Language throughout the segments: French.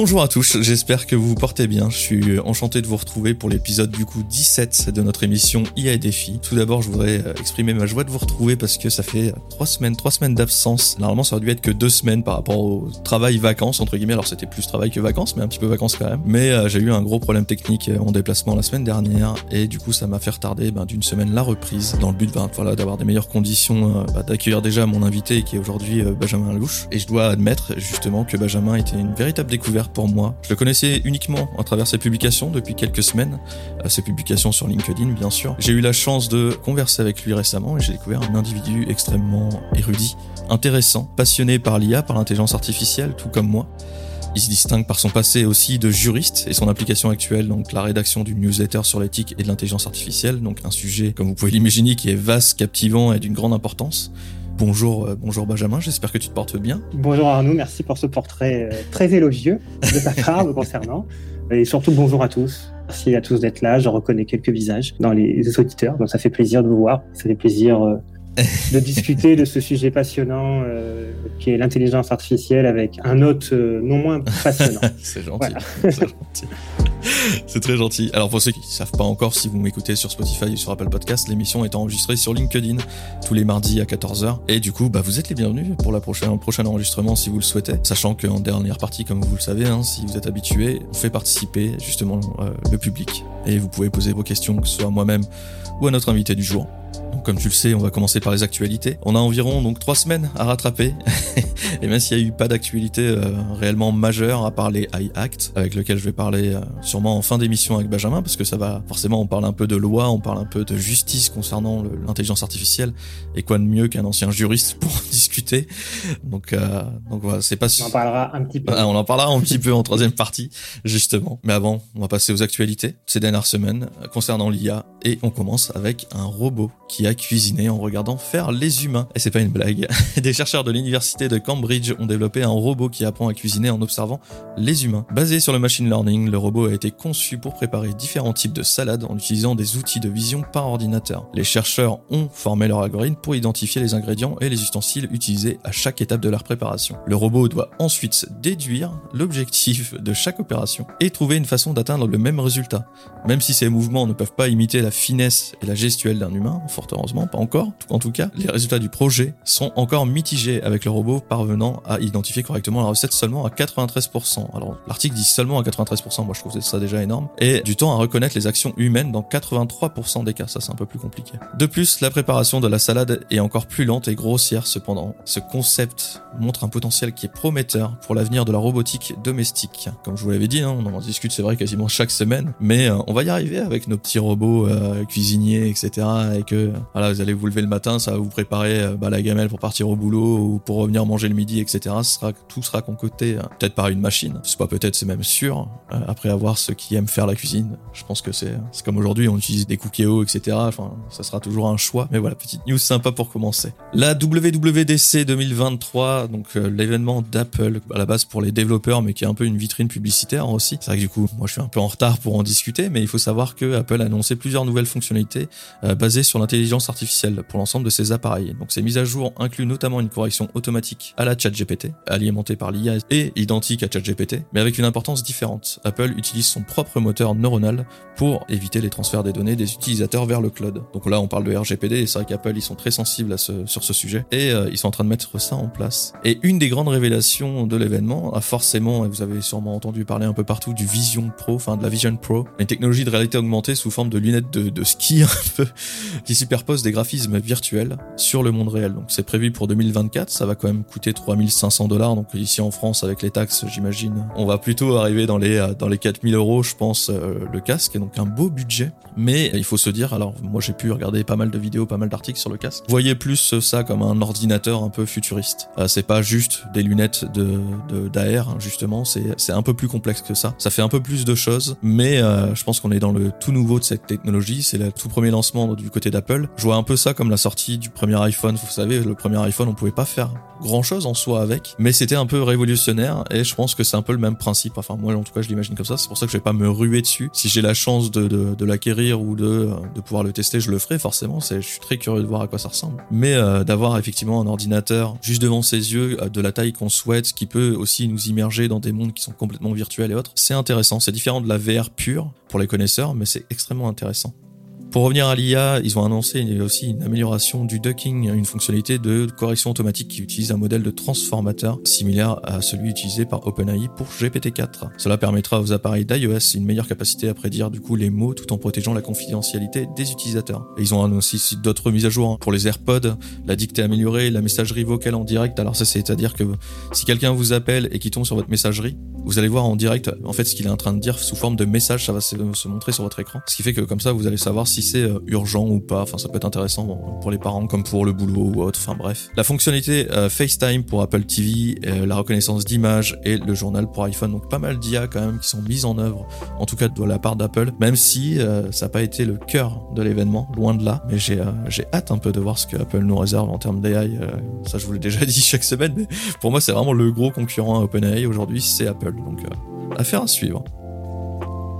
Bonjour à tous, j'espère que vous vous portez bien. Je suis enchanté de vous retrouver pour l'épisode du coup 17 de notre émission IA et défi. Tout d'abord, je voudrais euh, exprimer ma joie de vous retrouver parce que ça fait trois semaines, trois semaines d'absence. Normalement, ça aurait dû être que deux semaines par rapport au travail vacances entre guillemets. Alors c'était plus travail que vacances, mais un petit peu vacances quand même. Mais euh, j'ai eu un gros problème technique euh, en déplacement la semaine dernière et du coup, ça m'a fait retarder ben, d'une semaine la reprise dans le but ben, voilà d'avoir des meilleures conditions, ben, d'accueillir déjà mon invité qui est aujourd'hui Benjamin Louche. Et je dois admettre justement que Benjamin était une véritable découverte pour moi. Je le connaissais uniquement à travers ses publications depuis quelques semaines, euh, ses publications sur LinkedIn bien sûr. J'ai eu la chance de converser avec lui récemment et j'ai découvert un individu extrêmement érudit, intéressant, passionné par l'IA, par l'intelligence artificielle, tout comme moi. Il se distingue par son passé aussi de juriste et son application actuelle, donc la rédaction d'une newsletter sur l'éthique et de l'intelligence artificielle, donc un sujet, comme vous pouvez l'imaginer, qui est vaste, captivant et d'une grande importance. Bonjour, euh, bonjour Benjamin, j'espère que tu te portes bien. Bonjour Arnaud, merci pour ce portrait euh, très élogieux de ta part concernant. Et surtout bonjour à tous. Merci à tous d'être là. Je reconnais quelques visages dans les auditeurs, donc ça fait plaisir de vous voir. Ça fait plaisir euh, de discuter de ce sujet passionnant qui est l'intelligence artificielle avec un hôte non moins passionnant. C'est gentil. C'est gentil. C'est très gentil. Alors pour ceux qui ne savent pas encore, si vous m'écoutez sur Spotify ou sur Apple Podcast, l'émission est enregistrée sur LinkedIn tous les mardis à 14h. Et du coup, bah, vous êtes les bienvenus pour la prochaine, le prochain enregistrement si vous le souhaitez. Sachant qu'en dernière partie, comme vous le savez, hein, si vous êtes habitué, on fait participer justement euh, le public. Et vous pouvez poser vos questions, que ce soit à moi-même ou à notre invité du jour. Donc comme tu le sais, on va commencer par les actualités. On a environ donc trois semaines à rattraper. et même s'il n'y a eu pas d'actualité euh, réellement majeure à part les High Act, avec lequel je vais parler euh, sûrement en fin d'émission avec Benjamin, parce que ça va forcément on parle un peu de loi, on parle un peu de justice concernant l'intelligence artificielle. Et quoi de mieux qu'un ancien juriste pour discuter. Donc euh, donc voilà, c'est pas. On en parlera un petit peu. on en parlera un petit peu en troisième partie justement. Mais avant, on va passer aux actualités ces dernières semaines concernant l'IA et on commence avec un robot qui a cuisiné en regardant faire les humains. Et c'est pas une blague. Des chercheurs de l'université de Cambridge ont développé un robot qui apprend à cuisiner en observant les humains. Basé sur le machine learning, le robot a été conçu pour préparer différents types de salades en utilisant des outils de vision par ordinateur. Les chercheurs ont formé leur algorithme pour identifier les ingrédients et les ustensiles utilisés à chaque étape de leur préparation. Le robot doit ensuite déduire l'objectif de chaque opération et trouver une façon d'atteindre le même résultat. Même si ces mouvements ne peuvent pas imiter la finesse et la gestuelle d'un humain, fort heureusement, pas encore. En tout cas, les résultats du projet sont encore mitigés avec le robot parvenant à identifier correctement la recette seulement à 93%. Alors, l'article dit seulement à 93%, moi je trouve ça déjà énorme. Et du temps à reconnaître les actions humaines dans 83% des cas, ça c'est un peu plus compliqué. De plus, la préparation de la salade est encore plus lente et grossière cependant. Ce concept montre un potentiel qui est prometteur pour l'avenir de la robotique domestique. Comme je vous l'avais dit, hein, on en discute c'est vrai quasiment chaque semaine, mais euh, on va y arriver avec nos petits robots euh, cuisiniers, etc. Et que voilà, vous allez vous lever le matin, ça va vous préparer euh, bah, la gamelle pour partir au boulot ou pour revenir manger le midi, etc. Sera, tout sera concocté euh, peut-être par une machine. C'est pas peut-être, c'est même sûr. Euh, après avoir ceux qui aiment faire la cuisine, je pense que c'est c'est comme aujourd'hui, on utilise des cookies etc. Enfin, ça sera toujours un choix. Mais voilà, petite news sympa pour commencer. La WWDC 2023, donc l'événement d'Apple à la base pour les développeurs, mais qui est un peu une vitrine publicitaire aussi. C'est vrai que du coup, moi je suis un peu en retard pour en discuter, mais il faut savoir que Apple a annoncé plusieurs nouvelles fonctionnalités basées sur l'intelligence artificielle pour l'ensemble de ces appareils. Donc ces mises à jour incluent notamment une correction automatique à la ChatGPT, alimentée par l'IA et identique à ChatGPT, mais avec une importance différente. Apple utilise son propre moteur neuronal pour éviter les transferts des données des utilisateurs vers le cloud. Donc là, on parle de RGPD et c'est vrai qu'Apple ils sont très sensibles à ce, sur ce sujet et euh, ils sont en train de mettre ça en place. Et une des grandes révélations de l'événement a forcément, et vous avez sûrement entendu parler un peu partout du Vision Pro, enfin de la Vision Pro, une technologie de réalité augmentée sous forme de lunettes de, de ski un peu qui superpose des graphismes virtuels sur le monde réel. Donc c'est prévu pour 2024, ça va quand même coûter 3500 dollars. Donc ici en France avec les taxes, j'imagine, on va plutôt arriver dans les euh, dans les 4000 euros, je pense, euh, le casque. Donc un beau budget. Mais il faut se dire, alors moi j'ai pu regarder pas mal de vidéos, pas mal d'articles sur le casque. Voyez plus ça comme un ordinateur un peu futuriste. Euh, c'est pas juste des lunettes de d'AR, hein, justement. C'est un peu plus complexe que ça. Ça fait un peu plus de choses, mais je pense qu'on est dans le tout nouveau de cette technologie. C'est le tout premier lancement du côté d'Apple. Je vois un peu ça comme la sortie du premier iPhone. Vous savez, le premier iPhone, on pouvait pas faire grand chose en soi avec, mais c'était un peu révolutionnaire et je pense que c'est un peu le même principe. Enfin, moi, en tout cas, je l'imagine comme ça. C'est pour ça que je vais pas me ruer dessus. Si j'ai la chance de, l'acquérir ou de, de pouvoir le tester, je le ferai forcément. C'est, je suis très curieux de voir à quoi ça ressemble. Mais euh, d'avoir effectivement un ordinateur juste devant ses yeux, euh, de la taille qu'on souhaite, qui peut aussi nous immerger dans des mondes qui sont complètement virtuels et autres, c'est intéressant. C'est différent de la VR pure pour les connaisseurs, mais c'est extrêmement intéressant. Pour revenir à l'IA, ils ont annoncé aussi une amélioration du ducking, une fonctionnalité de correction automatique qui utilise un modèle de transformateur similaire à celui utilisé par OpenAI pour GPT-4. Cela permettra aux appareils d'iOS une meilleure capacité à prédire du coup les mots tout en protégeant la confidentialité des utilisateurs. Et ils ont annoncé d'autres mises à jour hein. pour les AirPods, la dictée améliorée, la messagerie vocale en direct. Alors ça c'est-à-dire que si quelqu'un vous appelle et qui tombe sur votre messagerie, vous allez voir en direct en fait ce qu'il est en train de dire sous forme de message, ça va se, montrer sur votre écran. Ce qui fait que comme ça vous allez savoir si c'est euh, urgent ou pas. Enfin ça peut être intéressant pour les parents comme pour le boulot ou autre. Enfin bref. La fonctionnalité euh, FaceTime pour Apple TV, euh, la reconnaissance d'image et le journal pour iPhone. Donc pas mal d'IA quand même qui sont mises en œuvre, en tout cas de la part d'Apple, même si ça n'a pas été le cœur de l'événement, loin de là. Mais j'ai hâte un peu de voir ce que Apple nous réserve en termes d'AI. ça je vous l'ai déjà dit chaque semaine, mais pour moi c'est vraiment le gros concurrent à OpenAI aujourd'hui, c'est Apple. Donc, affaire à suivre.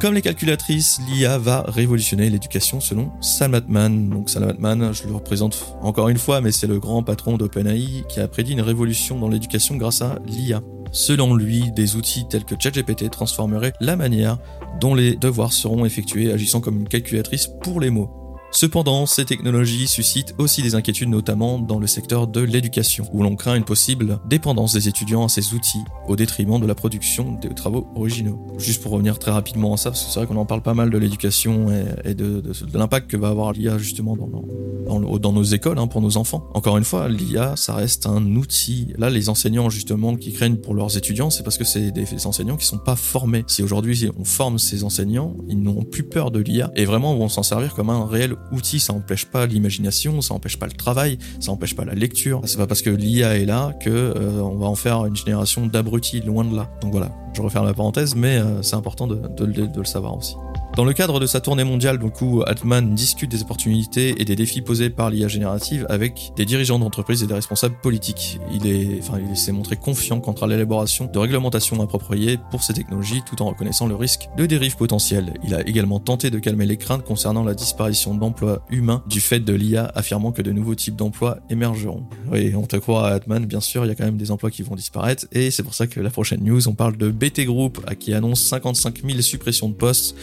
Comme les calculatrices, l'IA va révolutionner l'éducation selon Sam Altman. Donc Sam je le représente encore une fois, mais c'est le grand patron d'OpenAI qui a prédit une révolution dans l'éducation grâce à l'IA. Selon lui, des outils tels que ChatGPT transformeraient la manière dont les devoirs seront effectués, agissant comme une calculatrice pour les mots. Cependant, ces technologies suscitent aussi des inquiétudes, notamment dans le secteur de l'éducation, où l'on craint une possible dépendance des étudiants à ces outils, au détriment de la production des travaux originaux. Juste pour revenir très rapidement à ça, parce que c'est vrai qu'on en parle pas mal de l'éducation et, de, l'impact que va avoir l'IA justement dans, nos écoles, hein, pour nos enfants. Encore une fois, l'IA, ça reste un outil. Là, les enseignants justement qui craignent pour leurs étudiants, c'est parce que c'est des, des, enseignants qui sont pas formés. Si aujourd'hui on forme ces enseignants, ils n'auront plus peur de l'IA et vraiment vont s'en servir comme un réel outil, ça empêche pas l'imagination, ça empêche pas le travail, ça empêche pas la lecture. C'est pas parce que l'IA est là que euh, on va en faire une génération d'abrutis, loin de là. Donc voilà, je referme la parenthèse, mais euh, c'est important de le savoir aussi. Dans le cadre de sa tournée mondiale, du coup, Altman discute des opportunités et des défis posés par l'IA générative avec des dirigeants d'entreprises et des responsables politiques. Il s'est montré confiant quant à l'élaboration de réglementations appropriées pour ces technologies tout en reconnaissant le risque de dérive potentielle. Il a également tenté de calmer les craintes concernant la disparition d'emplois humains du fait de l'IA, affirmant que de nouveaux types d'emplois émergeront. Oui, on te croit à Altman, bien sûr, il y a quand même des emplois qui vont disparaître et c'est pour ça que la prochaine news, on parle de BT Group qui annonce 55 000 suppressions de postes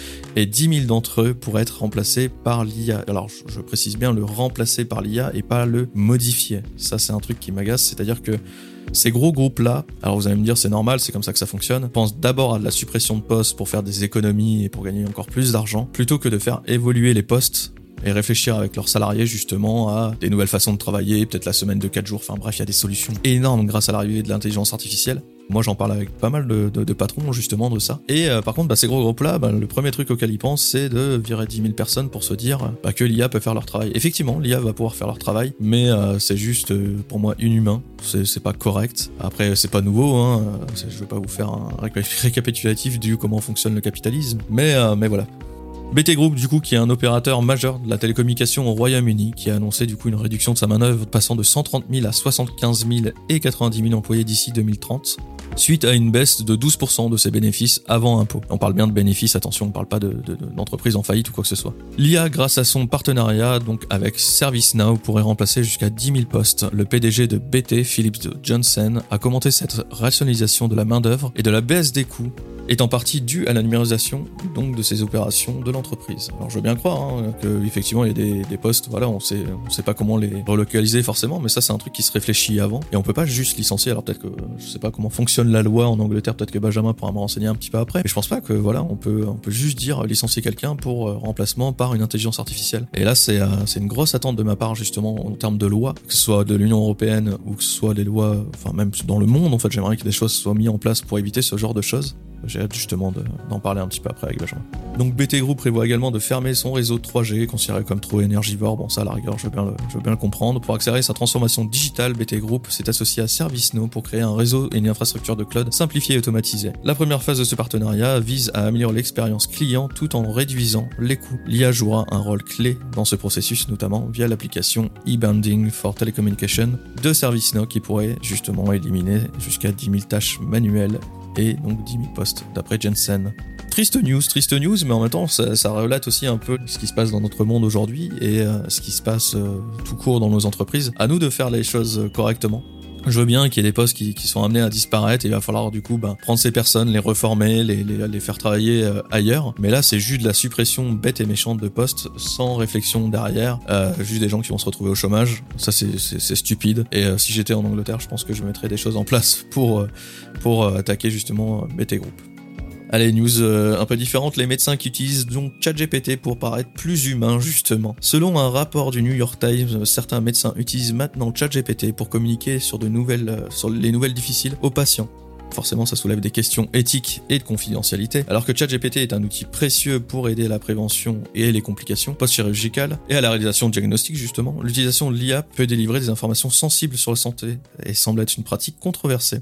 10 000 d'entre eux pourraient être remplacés par l'IA. Alors, je, précise bien le remplacer par l'IA et pas le modifier. Ça, c'est un truc qui m'agace, c'est-à-dire que ces gros groupes-là, alors vous allez me dire c'est normal, c'est comme ça que ça fonctionne, pensent d'abord à de la suppression de postes pour faire des économies et pour gagner encore plus d'argent, plutôt que de faire évoluer les postes et réfléchir avec leurs salariés justement à des nouvelles façons de travailler, peut-être la semaine de 4 jours, enfin bref, il y a des solutions énormes grâce à l'arrivée de l'intelligence artificielle. Moi, j'en parle avec pas mal de, patrons justement de ça. Et euh, par contre, bah, ces gros groupes-là, bah, le premier truc auquel ils pensent, c'est de virer 10 000 personnes pour se dire bah, que l'IA peut faire leur travail. Effectivement, l'IA va pouvoir faire leur travail, mais euh, c'est juste euh, pour moi inhumain. C'est pas correct. Après, c'est pas nouveau. Hein. Je vais pas vous faire un récapitulatif du comment fonctionne le capitalisme, mais mais voilà. BT Group, qui est un opérateur majeur de la télécommunication au Royaume-Uni, qui a annoncé du coup une réduction de sa manœuvre passant de 130 000 à 75 000 et 90 000 employés d'ici 2030 suite à une baisse de 12% de ses bénéfices avant impôt. On parle bien de bénéfices, attention, on parle pas d'entreprise de, en faillite ou quoi que ce soit. L'IA, grâce à son partenariat donc avec ServiceNow, pourrait remplacer jusqu'à 10 000 postes. Le PDG de BT, Philips Johnson, a commenté cette rationalisation de la main-d'œuvre et de la baisse des coûts est en partie due à la numérisation donc de ces opérations de l'entreprise. Alors je veux bien croire hein, que effectivement il y a des, des, postes, voilà, on sait on sait pas comment les relocaliser forcément, mais ça c'est un truc qui se réfléchit avant et on peut pas juste licencier. Alors peut-être que je sais pas comment fonctionne la loi en Angleterre, peut-être que Benjamin pourra me renseigner un petit peu après, mais je pense pas que voilà on peut on peut juste dire licencier quelqu'un pour euh, remplacement par une intelligence artificielle. Et là c'est euh, c'est une grosse attente de ma part justement en termes de loi, que ce soit de l'Union européenne ou que ce soit des lois, enfin même dans le monde en fait, j'aimerais que des choses soient mises en place pour éviter ce genre de choses. J'ai hâte justement d'en parler un petit peu après avec Benjamin. Donc BT Group prévoit également de fermer son réseau 3G, considéré comme trop énergivore. Bon, ça, à la rigueur, je veux, bien le, comprendre. Pour accélérer sa transformation digitale, BT Group s'est associé à ServiceNow pour créer un réseau et une infrastructure de cloud simplifiée et automatisée. La première phase de ce partenariat vise à améliorer l'expérience client tout en réduisant les coûts. L'IA jouera un rôle clé dans ce processus, notamment via l'application e-banding for telecommunication de ServiceNow qui pourrait justement éliminer jusqu'à 10 000 tâches manuelles et donc 10 000 postes d'après Jensen. triste news, triste news, mais en même temps, ça, ça, relate aussi un peu ce qui se passe dans notre monde aujourd'hui et euh, ce qui se passe euh, tout court dans nos entreprises. À nous de faire les choses correctement. Je veux bien qu'il y ait des postes qui, sont amenés à disparaître et il va falloir du coup bah, prendre ces personnes, les reformer, les, faire travailler euh, ailleurs. Mais là, c'est juste de la suppression bête et méchante de postes sans réflexion derrière. Euh, juste des gens qui vont se retrouver au chômage. Ça, c'est stupide. Et euh, si j'étais en Angleterre, je pense que je mettrais des choses en place pour, pour attaquer justement BT Group. Allez, news euh, un peu différente, les médecins qui utilisent donc ChatGPT pour paraître plus humains justement. Selon un rapport du New York Times, certains médecins utilisent maintenant ChatGPT pour communiquer sur de nouvelles euh, sur les nouvelles difficiles aux patients. Forcément, ça soulève des questions éthiques et de confidentialité. Alors que ChatGPT est un outil précieux pour aider à la prévention et les complications post-chirurgicales et à la réalisation de diagnostics, justement, l'utilisation de l'IA peut délivrer des informations sensibles sur la santé et semble être une pratique controversée.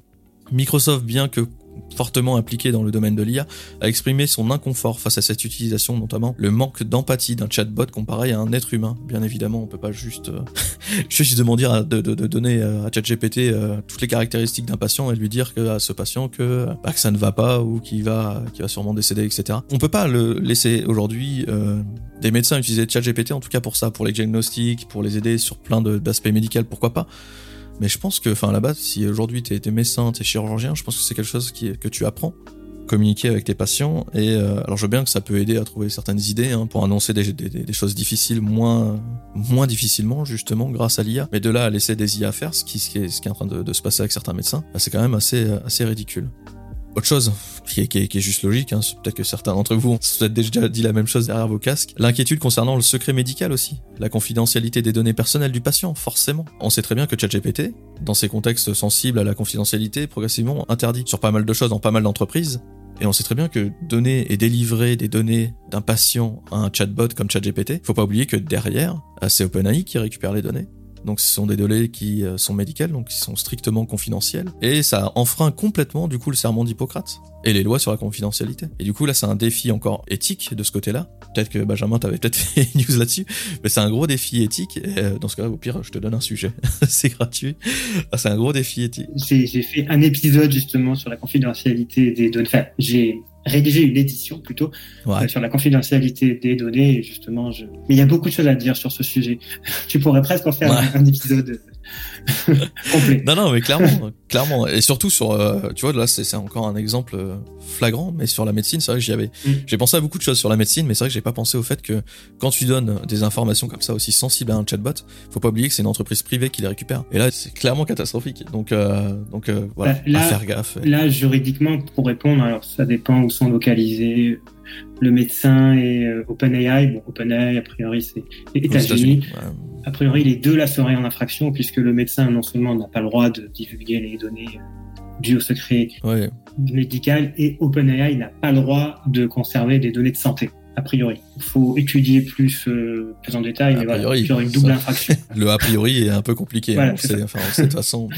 Microsoft, bien que fortement impliqué dans le domaine de l'IA, a exprimé son inconfort face à cette utilisation, notamment le manque d'empathie d'un chatbot comparé à un être humain. Bien évidemment, on peut pas juste, euh, juste demander à, de, donner euh, à ChatGPT euh, toutes les caractéristiques d'un patient et lui dire à ce patient que, bah, que ça ne va pas ou qu'il va, qu'il va sûrement décéder, etc. On peut pas le laisser aujourd'hui euh, des médecins utiliser ChatGPT en tout cas pour ça, pour les diagnostics, pour les aider sur plein d'aspects médicaux, pourquoi pas. Mais je pense que, enfin, là-bas, si aujourd'hui t'es es médecin, t'es chirurgien, je pense que c'est quelque chose qui, que tu apprends. Communiquer avec tes patients. Et euh, alors, je veux bien que ça peut aider à trouver certaines idées hein, pour annoncer des, choses difficiles moins, moins difficilement, justement, grâce à l'IA. Mais de là à laisser des IA faire, ce qui, est, ce qui est en train de, de se passer avec certains médecins, bah, c'est quand même assez, assez ridicule. Autre chose, qui est, juste logique, hein, peut-être que certains d'entre vous ont peut-être déjà dit la même chose derrière vos casques, l'inquiétude concernant le secret médical aussi, la confidentialité des données personnelles du patient, forcément. On sait très bien que ChatGPT, dans ces contextes sensibles à la confidentialité, progressivement interdit sur pas mal de choses dans pas mal d'entreprises, et on sait très bien que donner et délivrer des données d'un patient à un chatbot comme ChatGPT, faut pas oublier que derrière, c'est OpenAI qui récupère les données. Donc ce sont des données qui sont médicales, donc qui sont strictement confidentielles. Et ça enfreint complètement du coup le serment d'Hippocrate et les lois sur la confidentialité. Et du coup là c'est un défi encore éthique de ce côté-là. Peut-être que Benjamin t'avais peut-être fait une news là-dessus, mais c'est un gros défi éthique. Euh, dans ce cas-là, au pire, je te donne un sujet. c'est gratuit. Ah, c'est un gros défi éthique. J'ai fait un épisode justement sur la confidentialité des données. Rédigé une édition plutôt ouais. euh, sur la confidentialité des données et justement je mais il y a beaucoup de choses à dire sur ce sujet tu pourrais presque en faire Ouais. un, un épisode Non, non, mais clairement, clairement. Et surtout sur, euh, tu vois, là, c'est encore un exemple euh, flagrant, mais sur la médecine, c'est vrai que j'y avais, Mm. j'ai pensé à beaucoup de choses sur la médecine, mais c'est vrai que j'ai pas pensé au fait que quand tu donnes des informations comme ça aussi sensibles à un chatbot, faut pas oublier que c'est une entreprise privée qui les récupère. Et là, c'est clairement catastrophique. Donc, euh, donc euh, voilà, Bah, là- à faire gaffe. Là, juridiquement, pour répondre, alors ça dépend où sont localisés le médecin et euh, OpenAI. Bon, OpenAI, a priori, c'est États-Unis. Ouais. A priori, les deux là seraient en infraction puisque le médecin, non seulement n'a pas le droit de divulguer les données euh, dues au secret Ouais. médical et OpenAI n'a pas le droit de conserver des données de santé. A priori, il faut étudier plus, euh, plus en détail, A mais voilà, priori, aurait une double ça- infraction. Le a priori est un peu compliqué. Voilà, c'est enfin, de toute façon. mais-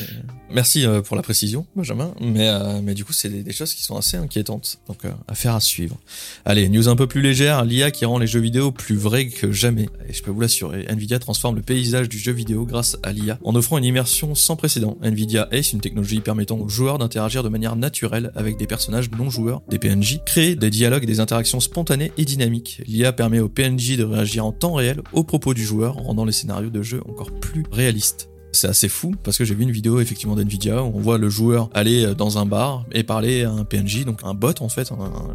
Merci euh, pour la précision, Benjamin. Mais, euh, mais du coup, c'est des, des choses qui sont assez inquiétantes. Donc, euh, affaire à suivre. Allez, news un peu plus légère. L'IA qui rend les jeux vidéo plus vrais que jamais. Et je peux vous l'assurer, Nvidia transforme le paysage du jeu vidéo grâce à l'IA en offrant une immersion sans précédent. Nvidia Ace, une technologie permettant aux joueurs d'interagir de manière naturelle avec des personnages non joueurs, des PNJ, créer des dialogues et des interactions spontanées et dynamiques. L'IA permet aux PNJ de réagir en temps réel aux propos du joueur, rendant les scénarios de jeu encore plus réalistes. C'est assez fou parce que j'ai vu une vidéo effectivement d'NVIDIA où on voit le joueur aller euh, dans un bar et parler à un PNJ, donc un bot en fait,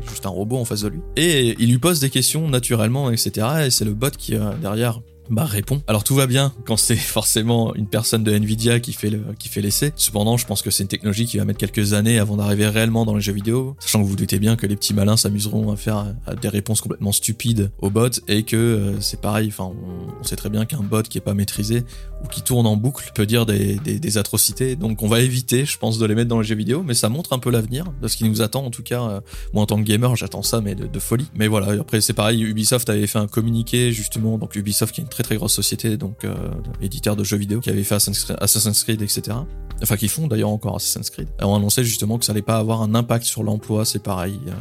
juste un robot en face de lui. Et il lui pose des questions naturellement, etc. Et c'est le bot qui euh, derrière bah répond. Alors tout va bien quand c'est forcément une personne de Nvidia qui fait le qui fait l'essai. Cependant, je pense que c'est une technologie qui va mettre quelques années avant d'arriver réellement dans les jeux vidéo, sachant que vous, doutez bien que les petits malins s'amuseront à faire des réponses complètement stupides aux bots et que euh, c'est pareil. Enfin, on, sait très bien qu'un bot qui est pas maîtrisé ou qui tourne en boucle peut dire des, des, des atrocités. Donc on va éviter, je pense, de les mettre dans les jeux vidéo, mais ça montre un peu l'avenir de ce qui nous attend. En tout cas, euh, moi en tant que gamer, j'attends ça, mais de, de folie. Mais voilà, après c'est pareil. Ubisoft avait fait un communiqué justement, donc Ubisoft qui est une très très grosse société, donc euh, éditeur de jeux vidéo, qui avait fait Assassin's Creed, etc. Enfin, qui font d'ailleurs encore Assassin's Creed. Et on annonçait justement que ça allait pas avoir un impact sur l'emploi, c'est pareil. Euh,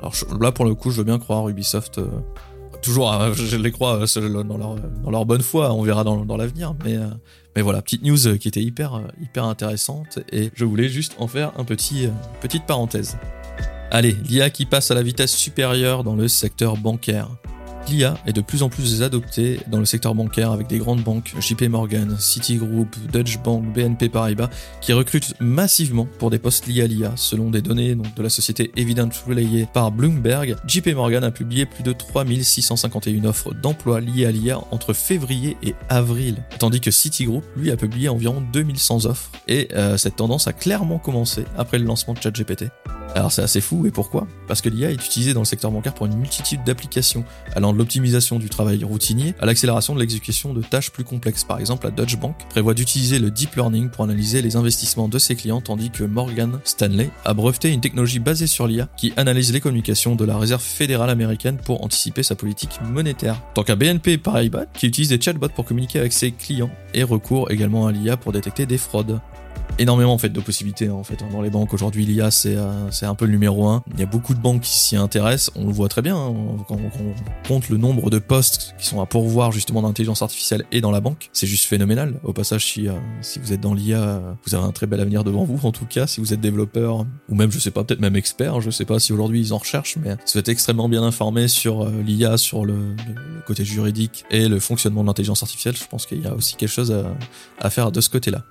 alors là pour le coup, je veux bien croire Ubisoft. euh, toujours, je les crois dans leur, dans leur bonne foi, on verra dans, dans l'avenir, mais, mais voilà, petite news qui était hyper, hyper intéressante et je voulais juste en faire un petit, petite parenthèse. Allez, l'IA qui passe à la vitesse supérieure dans le secteur bancaire. L'IA est de plus en plus adoptée dans le secteur bancaire avec des grandes banques, JP Morgan, Citigroup, Deutsche Bank, BNP Paribas, qui recrutent massivement pour des postes liés à l'IA. Selon des données de la société Evident relayées par Bloomberg, JP Morgan a publié plus de 3651 offres d'emploi liées à l'IA entre février et avril, tandis que Citigroup, lui, a publié environ 2100 offres. Et euh, cette tendance a clairement commencé après le lancement de ChatGPT. Alors c'est assez fou, et pourquoi? Parce que l'IA est utilisée dans le secteur bancaire pour une multitude d'applications, allant de l'optimisation du travail routinier à l'accélération de l'exécution de tâches plus complexes. Par exemple, la Deutsche Bank prévoit d'utiliser le deep learning pour analyser les investissements de ses clients, tandis que Morgan Stanley a breveté une technologie basée sur l'IA qui analyse les communications de la Réserve fédérale américaine pour anticiper sa politique monétaire. Tant qu'à BNP Paribas, qui utilise des chatbots pour communiquer avec ses clients et recourt également à l'IA pour détecter des fraudes énormément en fait de possibilités en fait dans les banques aujourd'hui l'IA c'est euh, c'est un peu le numéro un. Il y a beaucoup de banques qui s'y intéressent. On le voit très bien hein, quand, on compte le nombre de postes qui sont à pourvoir justement d'intelligence artificielle et dans la banque c'est juste phénoménal. Au passage si euh, si vous êtes dans l'IA vous avez un très bel avenir devant vous en tout cas. Si vous êtes développeur ou même je sais pas peut-être même expert je sais pas si aujourd'hui ils en recherchent mais si vous êtes extrêmement bien informé sur euh, l'IA sur le, le, côté juridique et le fonctionnement de l'intelligence artificielle. Je pense qu'il y a aussi quelque chose à, à faire de ce côté là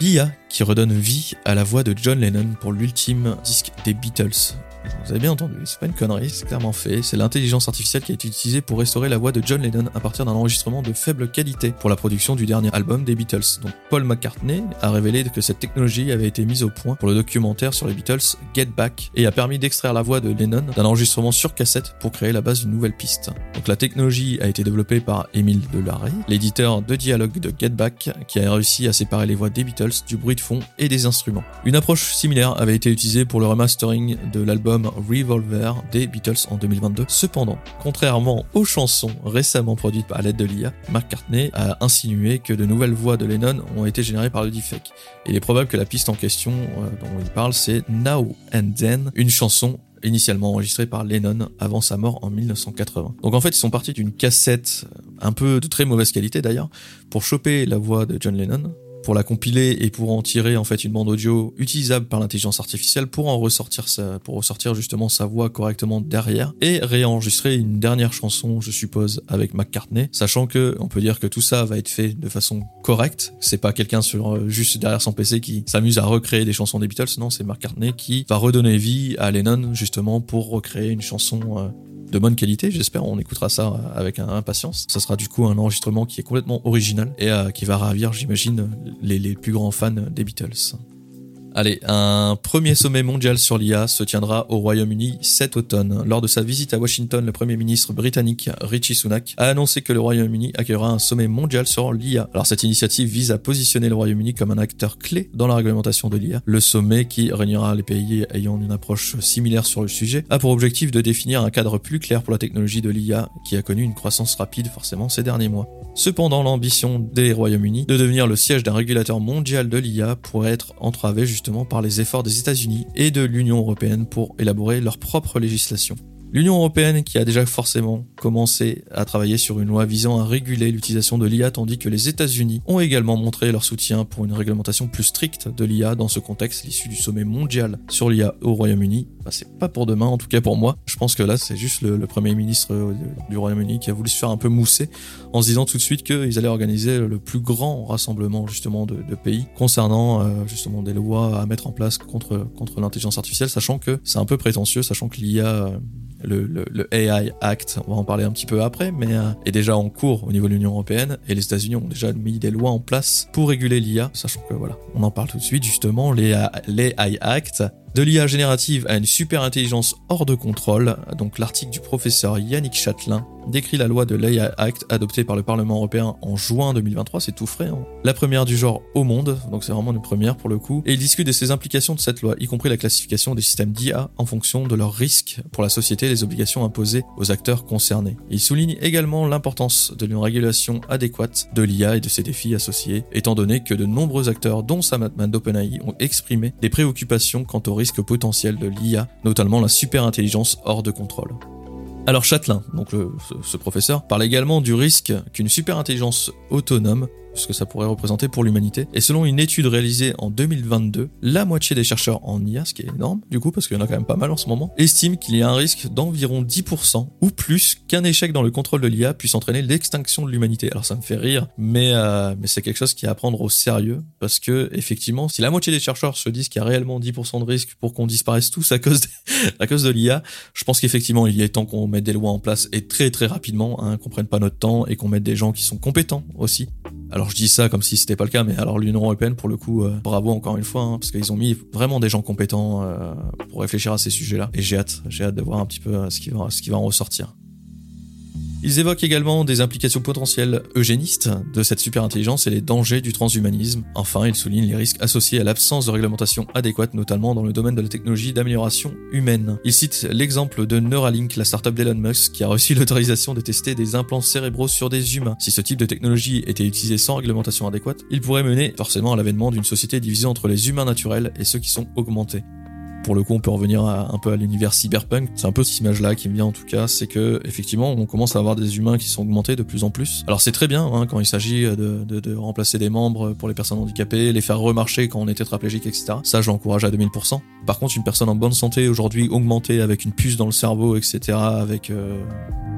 l'IA qui redonne vie à la voix de John Lennon pour l'ultime disque des Beatles. Vous avez bien entendu, c'est pas une connerie, c'est clairement fait. C'est l'intelligence artificielle qui a été utilisée pour restaurer la voix de John Lennon à partir d'un enregistrement de faible qualité pour la production du dernier album des Beatles. Donc Paul McCartney a révélé que cette technologie avait été mise au point pour le documentaire sur les Beatles Get Back et a permis d'extraire la voix de Lennon d'un enregistrement sur cassette pour créer la base d'une nouvelle piste. Donc la technologie a été développée par Emile Delarey, l'éditeur de dialogue de Get Back, qui a réussi à séparer les voix des Beatles du bruit de fond et des instruments. Une approche similaire avait été utilisée pour le remastering de l'album Revolver des Beatles en 2022. Cependant, contrairement aux chansons récemment produites à l'aide de l'IA, McCartney a insinué que de nouvelles voix de Lennon ont été générées par le deepfake. Il est probable que la piste en question euh, dont il parle, c'est Now and Then, une chanson initialement enregistrée par Lennon avant sa mort en 1980. Donc en fait, ils sont partis d'une cassette un peu de très mauvaise qualité d'ailleurs pour choper la voix de John Lennon pour la compiler et pour en tirer en fait une bande audio utilisable par l'intelligence artificielle pour en ressortir sa, pour ressortir justement sa voix correctement derrière et réenregistrer une dernière chanson, je suppose, avec McCartney, sachant que on peut dire que tout ça va être fait de façon correcte. C'est pas quelqu'un sur euh, juste derrière son PC qui s'amuse à recréer des chansons des Beatles, non, c'est McCartney qui va redonner vie à Lennon justement pour recréer une chanson euh, de bonne qualité, j'espère. On écoutera ça avec impatience. Ça sera du coup un enregistrement qui est complètement original et euh, qui va ravir, j'imagine, les, les plus grands fans des Beatles. Allez, un premier sommet mondial sur l'IA se tiendra au Royaume-Uni cet automne. Lors de sa visite à Washington, le Premier ministre britannique Richie Sunak a annoncé que le Royaume-Uni accueillera un sommet mondial sur l'IA. Alors cette initiative vise à positionner le Royaume-Uni comme un acteur clé dans la réglementation de l'IA. Le sommet, qui réunira les pays ayant une approche similaire sur le sujet, a pour objectif de définir un cadre plus clair pour la technologie de l'IA qui a connu une croissance rapide forcément ces derniers mois. Cependant, l'ambition des Royaumes-Unis de devenir le siège d'un régulateur mondial de l'IA pourrait être entravée justement par les efforts des États-Unis et de l'Union européenne pour élaborer leur propre législation. L'Union européenne qui a déjà forcément commencé à travailler sur une loi visant à réguler l'utilisation de l'IA tandis que les États-Unis ont également montré leur soutien pour une réglementation plus stricte de l'IA dans ce contexte, l'issue du sommet mondial sur l'IA au Royaume-Uni. Bah, c'est pas pour demain, en tout cas pour moi. Je pense que là, c'est juste le, Premier ministre euh, du Royaume-Uni qui a voulu se faire un peu mousser en se disant tout de suite qu'ils allaient organiser le plus grand rassemblement justement de, pays concernant euh, justement des lois à mettre en place contre, contre l'intelligence artificielle, sachant que c'est un peu prétentieux, sachant que l'IA euh, le, le, AI Act, on va en parler un petit peu après, mais euh, est déjà en cours au niveau de l'Union européenne et les États-Unis ont déjà mis des lois en place pour réguler l'IA, sachant que voilà, on en parle tout de suite justement, les, les AI Act de l'IA générative à une super intelligence hors de contrôle, donc l'article du professeur Yannick Châtelain décrit la loi de l'AI Act adoptée par le Parlement européen en juin 2023, c'est tout frais, hein. la première du genre au monde, donc c'est vraiment une première pour le coup, et il discute de ses implications de cette loi, y compris la classification des systèmes d'IA en fonction de leurs risques pour la société et les obligations imposées aux acteurs concernés. Il souligne également l'importance de régulation adéquate de l'IA et de ses défis associés, étant donné que de nombreux acteurs, dont Sam Altman d'OpenAI, ont exprimé des préoccupations quant au risque potentiel de l'IA, notamment la super intelligence hors de contrôle. Alors Châtelain, donc ce, professeur, parle également du risque qu'une super intelligence autonome ce que ça pourrait représenter pour l'humanité. Et selon une étude réalisée en 2022, la moitié des chercheurs en IA, ce qui est énorme du coup, parce qu'il y en a quand même pas mal en ce moment, estiment qu'il y a un risque d'environ 10% ou plus qu'un échec dans le contrôle de l'IA puisse entraîner l'extinction de l'humanité. Alors ça me fait rire, mais, euh, mais c'est quelque chose qui est à prendre au sérieux, parce que effectivement, si la moitié des chercheurs se disent qu'il y a réellement 10% de risque pour qu'on disparaisse tous à cause de, à cause de l'IA, je pense qu'effectivement il y a temps qu'on mette des lois en place et très très rapidement, hein, qu'on prenne pas notre temps et qu'on mette des gens qui sont compétents aussi. Alors je dis ça comme si c'était pas le cas, mais alors l'Union européenne pour le coup, euh, bravo encore une fois, hein, parce qu'ils ont mis vraiment des gens compétents euh, pour réfléchir à ces sujets-là. Et j'ai hâte, j'ai hâte de voir un petit peu euh, ce qui va, ce qui va en ressortir. Ils évoquent également des implications potentielles eugénistes de cette superintelligence et les dangers du transhumanisme. Enfin, ils soulignent les risques associés à l'absence de réglementation adéquate, notamment dans le domaine de la technologie d'amélioration humaine. Ils citent l'exemple de Neuralink, la startup d'Elon Musk, qui a reçu l'autorisation de tester des implants cérébraux sur des humains. Si ce type de technologie était utilisé sans réglementation adéquate, il pourrait mener forcément à l'avènement d'une société divisée entre les humains naturels et ceux qui sont augmentés. Pour le coup, on peut revenir un peu à l'univers cyberpunk. C'est un peu cette image-là qui me vient en tout cas, c'est que effectivement, on commence à avoir des humains qui sont augmentés de plus en plus. Alors c'est très bien hein, quand il s'agit de, remplacer des membres pour les personnes handicapées, les faire remarcher quand on est tétraplégique, etc. Ça, je l'encourage à 2000%. Par contre, une personne en bonne santé aujourd'hui augmentée avec une puce dans le cerveau, etc., avec euh,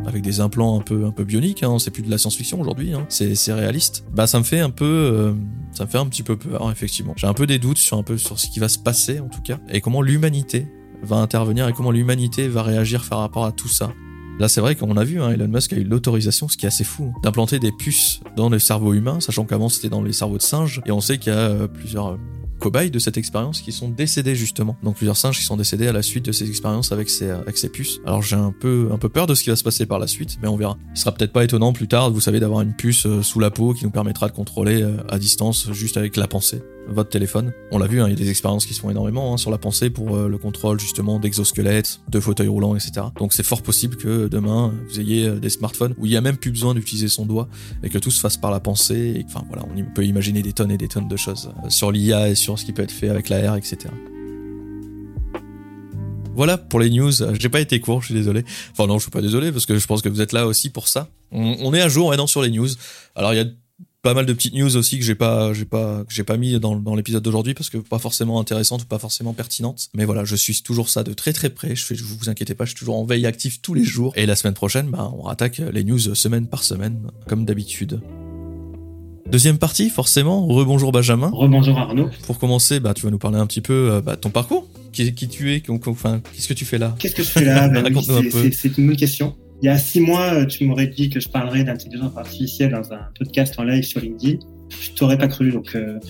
avec des implants un peu un peu bioniques, hein, c'est plus de la science-fiction aujourd'hui, hein, c'est réaliste. Bah ça me fait un peu euh, ça me fait un petit peu peur effectivement. J'ai un peu des doutes sur un ce qui va se passer en tout cas et comment l'humanité va intervenir et comment l'humanité va réagir par rapport à tout ça. Là, c'est vrai qu'on a vu, hein, Elon Musk a eu l'autorisation, ce qui est assez fou, d'implanter des puces dans le cerveau humain, sachant qu'avant c'était dans les cerveaux de singes, et on sait qu'il y a euh, plusieurs euh, cobayes de cette expérience qui sont décédés justement. Donc plusieurs singes qui sont décédés à la suite de ces expériences avec ces, avec ces puces. Alors j'ai un peu, un peu peur de ce qui va se passer par la suite, mais on verra. Il sera peut-être pas étonnant plus tard, vous savez, d'avoir une puce euh, sous la peau qui nous permettra de contrôler à distance juste avec la pensée votre téléphone. On l'a vu, hein, il y a des expériences qui se font énormément hein, sur la pensée pour euh, le contrôle justement d'exosquelettes, de fauteuils roulants, etc. Donc c'est fort possible que demain vous ayez euh, des smartphones où il y a même plus besoin d'utiliser son doigt et que tout se fasse par la pensée. Et, enfin voilà, on peut imaginer des tonnes et des tonnes de choses euh, sur l'IA et sur ce qui peut être fait avec l'AR, etc. Voilà pour les news. J'ai pas été court, je suis désolé. Enfin non, je suis pas désolé parce que je pense que vous êtes là aussi pour ça. On, est à jour maintenant sur les news. Alors il y a pas mal de petites news aussi que j'ai pas j'ai pas j'ai pas mis dans, dans l'épisode d'aujourd'hui parce que pas forcément intéressantes ou pas forcément pertinentes mais voilà je suis toujours ça de très très près je fais vous vous inquiétez pas je suis toujours en veille active tous les jours et la semaine prochaine bah on rattaque les news semaine par semaine comme d'habitude Deuxième partie, forcément. Rebonjour Benjamin. Rebonjour Arnaud. Pour commencer, bah, tu vas nous parler un petit peu euh, bah, ton parcours. Qui, qui tu es, qu'est-ce que tu fais là? Qu'est-ce que je fais là? Ben C'est une bonne question. Il y a six mois, euh, tu m'aurais dit que je parlerais d'intelligence artificielle dans un podcast en live sur LinkedIn. Je t'aurais pas cru. Donc, euh,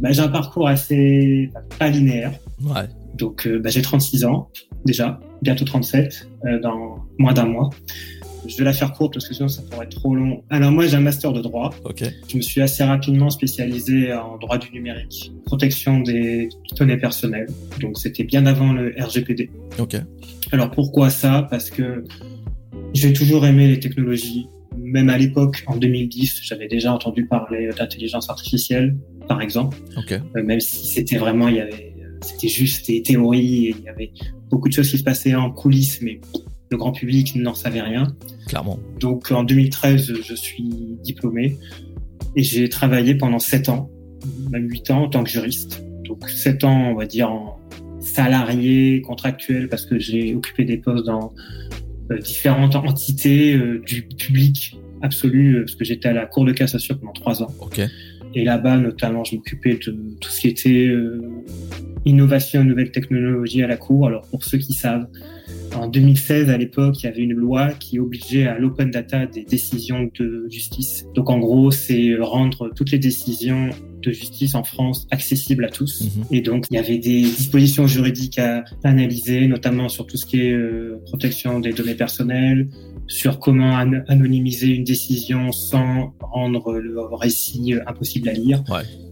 bah, j'ai un parcours assez pas linéaire. Ouais. Donc, euh, bah, j'ai 36 ans déjà, bientôt 37 dans moins d'un mois. Je vais la faire courte parce que sinon ça pourrait être trop long. Alors moi j'ai un master de droit. Je me suis assez rapidement spécialisé en droit du numérique, protection des données personnelles. Donc c'était bien avant le RGPD. Alors pourquoi ça? Parce que j'ai toujours aimé les technologies. Même à l'époque, en 2010, j'avais déjà entendu parler d'intelligence artificielle, par exemple. Okay. Euh, même si c'était vraiment, il y avait, c'était juste des théories, et il y avait beaucoup de choses qui se passaient en coulisses, mais le grand public n'en savait rien. Clairement. Donc en 2013, je suis diplômé et j'ai travaillé pendant 7 ans, même 8 ans en tant que juriste. Donc 7 ans, on va dire, en salarié, contractuel, parce que j'ai occupé des postes dans euh, différentes entités euh, du public absolu, euh, parce que j'étais à la Cour de cassation pendant trois ans. Et là-bas, notamment, je m'occupais de tout ce qui était innovation nouvelles technologies à la Cour. Alors, pour ceux qui savent, en 2016, à l'époque, il y avait une loi qui obligeait à l'open data des décisions de justice. Donc, en gros, c'est rendre toutes les décisions de justice en France accessibles à tous. Mhm. Et donc, il y avait des dispositions juridiques à analyser, notamment sur tout ce qui est euh, protection des données personnelles, sur comment anonymiser une décision sans rendre le récit euh, impossible à lire,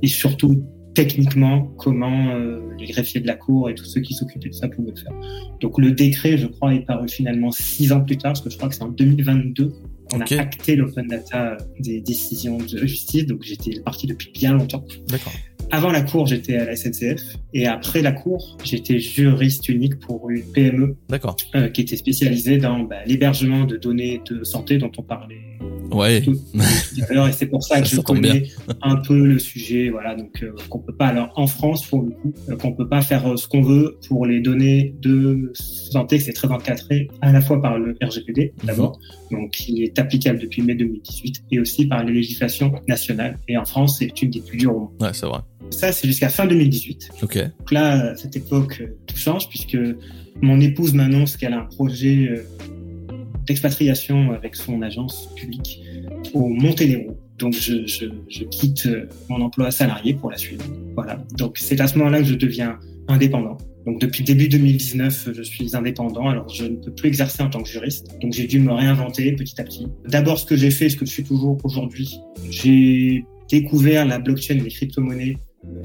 et surtout techniquement comment euh, les greffiers de la Cour et tous ceux qui s'occupaient de ça pouvaient le faire. Donc le décret, je crois, est paru finalement six ans plus tard, parce que je crois que c'est en 2022 qu'on a acté l'open data des décisions de justice. Donc j'étais parti depuis bien longtemps. D'accord. Avant la cour, j'étais à la SNCF et après la cour, j'étais juriste unique pour une PME. Euh, qui était spécialisée dans bah, l'hébergement de données de santé dont on parlait Ouais. et c'est pour ça que Ça, je connais un peu le sujet. Voilà, donc euh, qu'on peut pas. Alors en France, pour le coup, euh, qu'on peut pas faire euh, ce qu'on veut pour les données de santé, c'est très encadré à la fois par le RGPD d'abord, donc qui est applicable depuis mai 2018, et aussi par les législations nationales. Et en France, c'est une des plus dures au monde. Ouais, c'est vrai. Ça, c'est jusqu'à fin 2018. Ok. Donc là, à cette époque, euh, tout change puisque mon épouse m'annonce qu'elle a un projet euh, d'expatriation avec son agence publique au Monténégro. Donc je, je, quitte euh, mon emploi salarié pour la suivre. Voilà. Donc c'est à ce moment-là que je deviens indépendant. Donc depuis début 2019, je suis indépendant. Alors je ne peux plus exercer en tant que juriste. Donc j'ai dû me réinventer petit à petit. D'abord ce que j'ai fait, ce que je suis toujours aujourd'hui, j'ai découvert la blockchain et les crypto-monnaies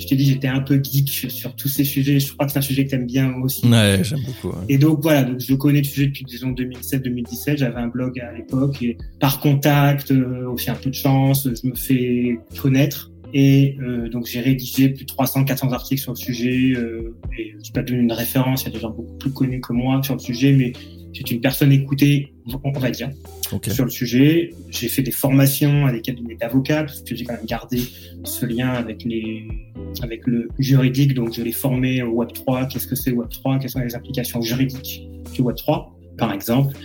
je t'ai dit, j'étais un peu geek sur tous ces sujets. Je crois que c'est un sujet que tu aimes bien aussi. Ouais, j'aime beaucoup. ouais. Et donc voilà, donc je connais le sujet depuis disons 2007-2017. J'avais un blog à l'époque et par contact, euh, aussi un peu de chance, je me fais connaître. Et euh, donc j'ai rédigé plus de 300-400 articles sur le sujet. Euh, et je suis pas devenu une référence. Il y a des gens beaucoup plus connus que moi sur le sujet, mais c'est une personne écoutée, on va dire sur le sujet. J'ai fait des formations à des cabinets d'avocats parce que j'ai quand même gardé ce lien avec les avec le juridique. Donc je l'ai formé au Web 3. Qu'est-ce que c'est Web 3 Quelles sont les applications juridiques du Web 3, par exemple?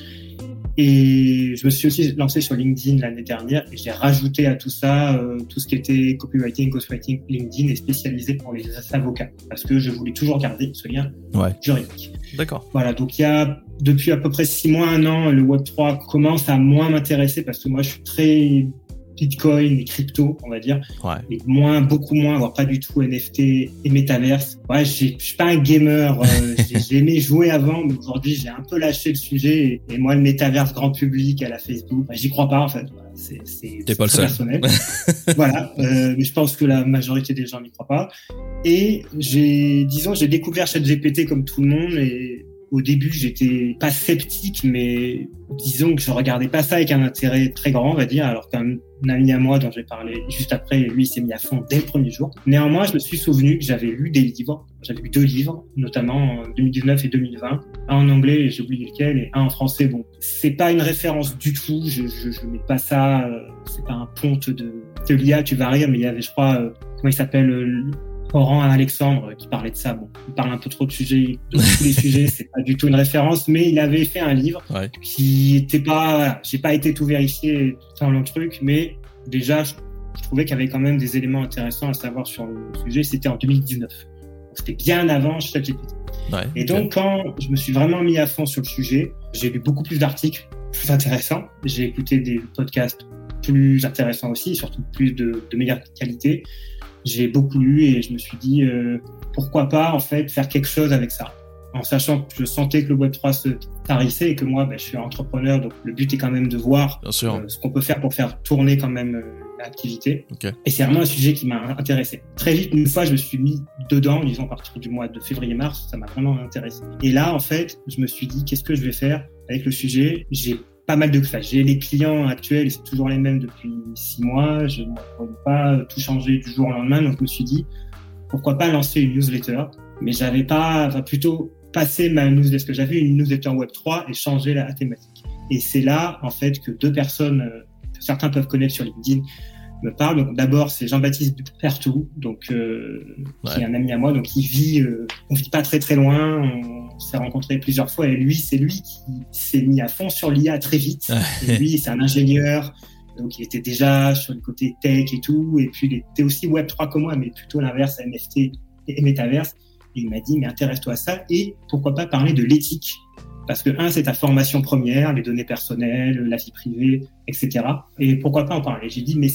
Et je me suis aussi lancé sur LinkedIn l'année dernière et j'ai rajouté à tout ça euh, tout ce qui était copywriting, ghostwriting, LinkedIn et spécialisé pour les avocats parce que je voulais toujours garder ce lien Ouais. juridique. D'accord. Voilà, donc il y a depuis à peu près six mois, un an, le Web3 commence à moins m'intéresser parce que moi je suis très Bitcoin et crypto, on va dire, Ouais. et moins, beaucoup moins, voire pas du tout NFT et métaverse. Ouais, je suis pas un gamer, euh, j'ai aimé jouer avant, mais aujourd'hui j'ai un peu lâché le sujet. Et, et moi, le métaverse grand public à la Facebook, bah, j'y crois pas en fait. Voilà, c'est pas le seul. personnel. voilà, euh, mais je pense que la majorité des gens n'y croient pas. Et j'ai, disons, j'ai découvert ChatGPT comme tout le monde et au début, j'étais pas sceptique, mais disons que je regardais pas ça avec un intérêt très grand, on va dire, alors qu'un ami à moi dont j'ai parlé juste après, lui, s'est mis à fond dès le premier jour. Néanmoins, je me suis souvenu que j'avais lu des livres. J'avais lu deux livres, notamment en 2019 et 2020. Un en anglais, j'ai oublié lequel, et un en français. Bon, c'est pas une référence du tout. Je, je, mets pas ça, euh, c'est pas un ponte de, de l'IA, tu vas rire, mais il y avait, je crois, euh, comment il s'appelle, euh, Laurent Alexandre qui parlait de ça. Bon, il parle un peu trop de sujets, de tous les sujets, c'est pas du tout une référence, mais il avait fait un livre Ouais. qui était pas, j'ai pas été tout vérifié dans le truc, mais déjà, je, je trouvais qu'il y avait quand même des éléments intéressants à savoir sur le sujet. C'était en 2019. Donc, C'était bien avant ChatGPT. Ouais. Et donc, quand je me suis vraiment mis à fond sur le sujet, j'ai lu beaucoup plus d'articles plus intéressants. J'ai écouté des podcasts plus intéressants aussi, surtout plus de, de meilleure qualité. J'ai beaucoup lu et je me suis dit, euh, pourquoi pas, en fait, faire quelque chose avec ça. En sachant que je sentais que le Web3 se tarissait et que moi, ben, je suis entrepreneur, donc le but est quand même de voir euh, ce qu'on peut faire pour faire tourner quand même euh, l'activité. Et c'est vraiment un sujet qui m'a intéressé. Très vite, une fois, je me suis mis dedans, disons à partir du mois de février-mars, ça m'a vraiment intéressé. Et là, en fait, je me suis dit, qu'est-ce que je vais faire avec le sujet? J'ai pas mal de enfin, J'ai les clients actuels, c'est toujours les mêmes depuis six mois. Je ne pourrais pas tout changer du jour au lendemain, donc je me suis dit, pourquoi pas lancer une newsletter Mais j'avais pas, enfin plutôt passer ma newsletter, parce que j'avais une newsletter Web 3 et changer la thématique. Et c'est là, en fait, que deux personnes, euh, que certains peuvent connaître sur LinkedIn, me. Donc d'abord, c'est Jean-Baptiste Pertou, donc euh, qui est un ami à moi, donc il vit, euh, on vit pas très très loin. On s'est rencontrés plusieurs fois et lui, c'est lui qui s'est mis à fond sur l'IA très vite. et lui, c'est un ingénieur. Donc, il était déjà sur le côté tech et tout. Et puis, il était aussi Web3 comme moi, mais plutôt l'inverse, NFT et Metaverse. Et il m'a dit, mais intéresse-toi à ça. Et pourquoi pas parler de l'éthique Parce que, un, c'est ta formation première, les données personnelles, la vie privée, etc. Et pourquoi pas en parler? J'ai dit, mais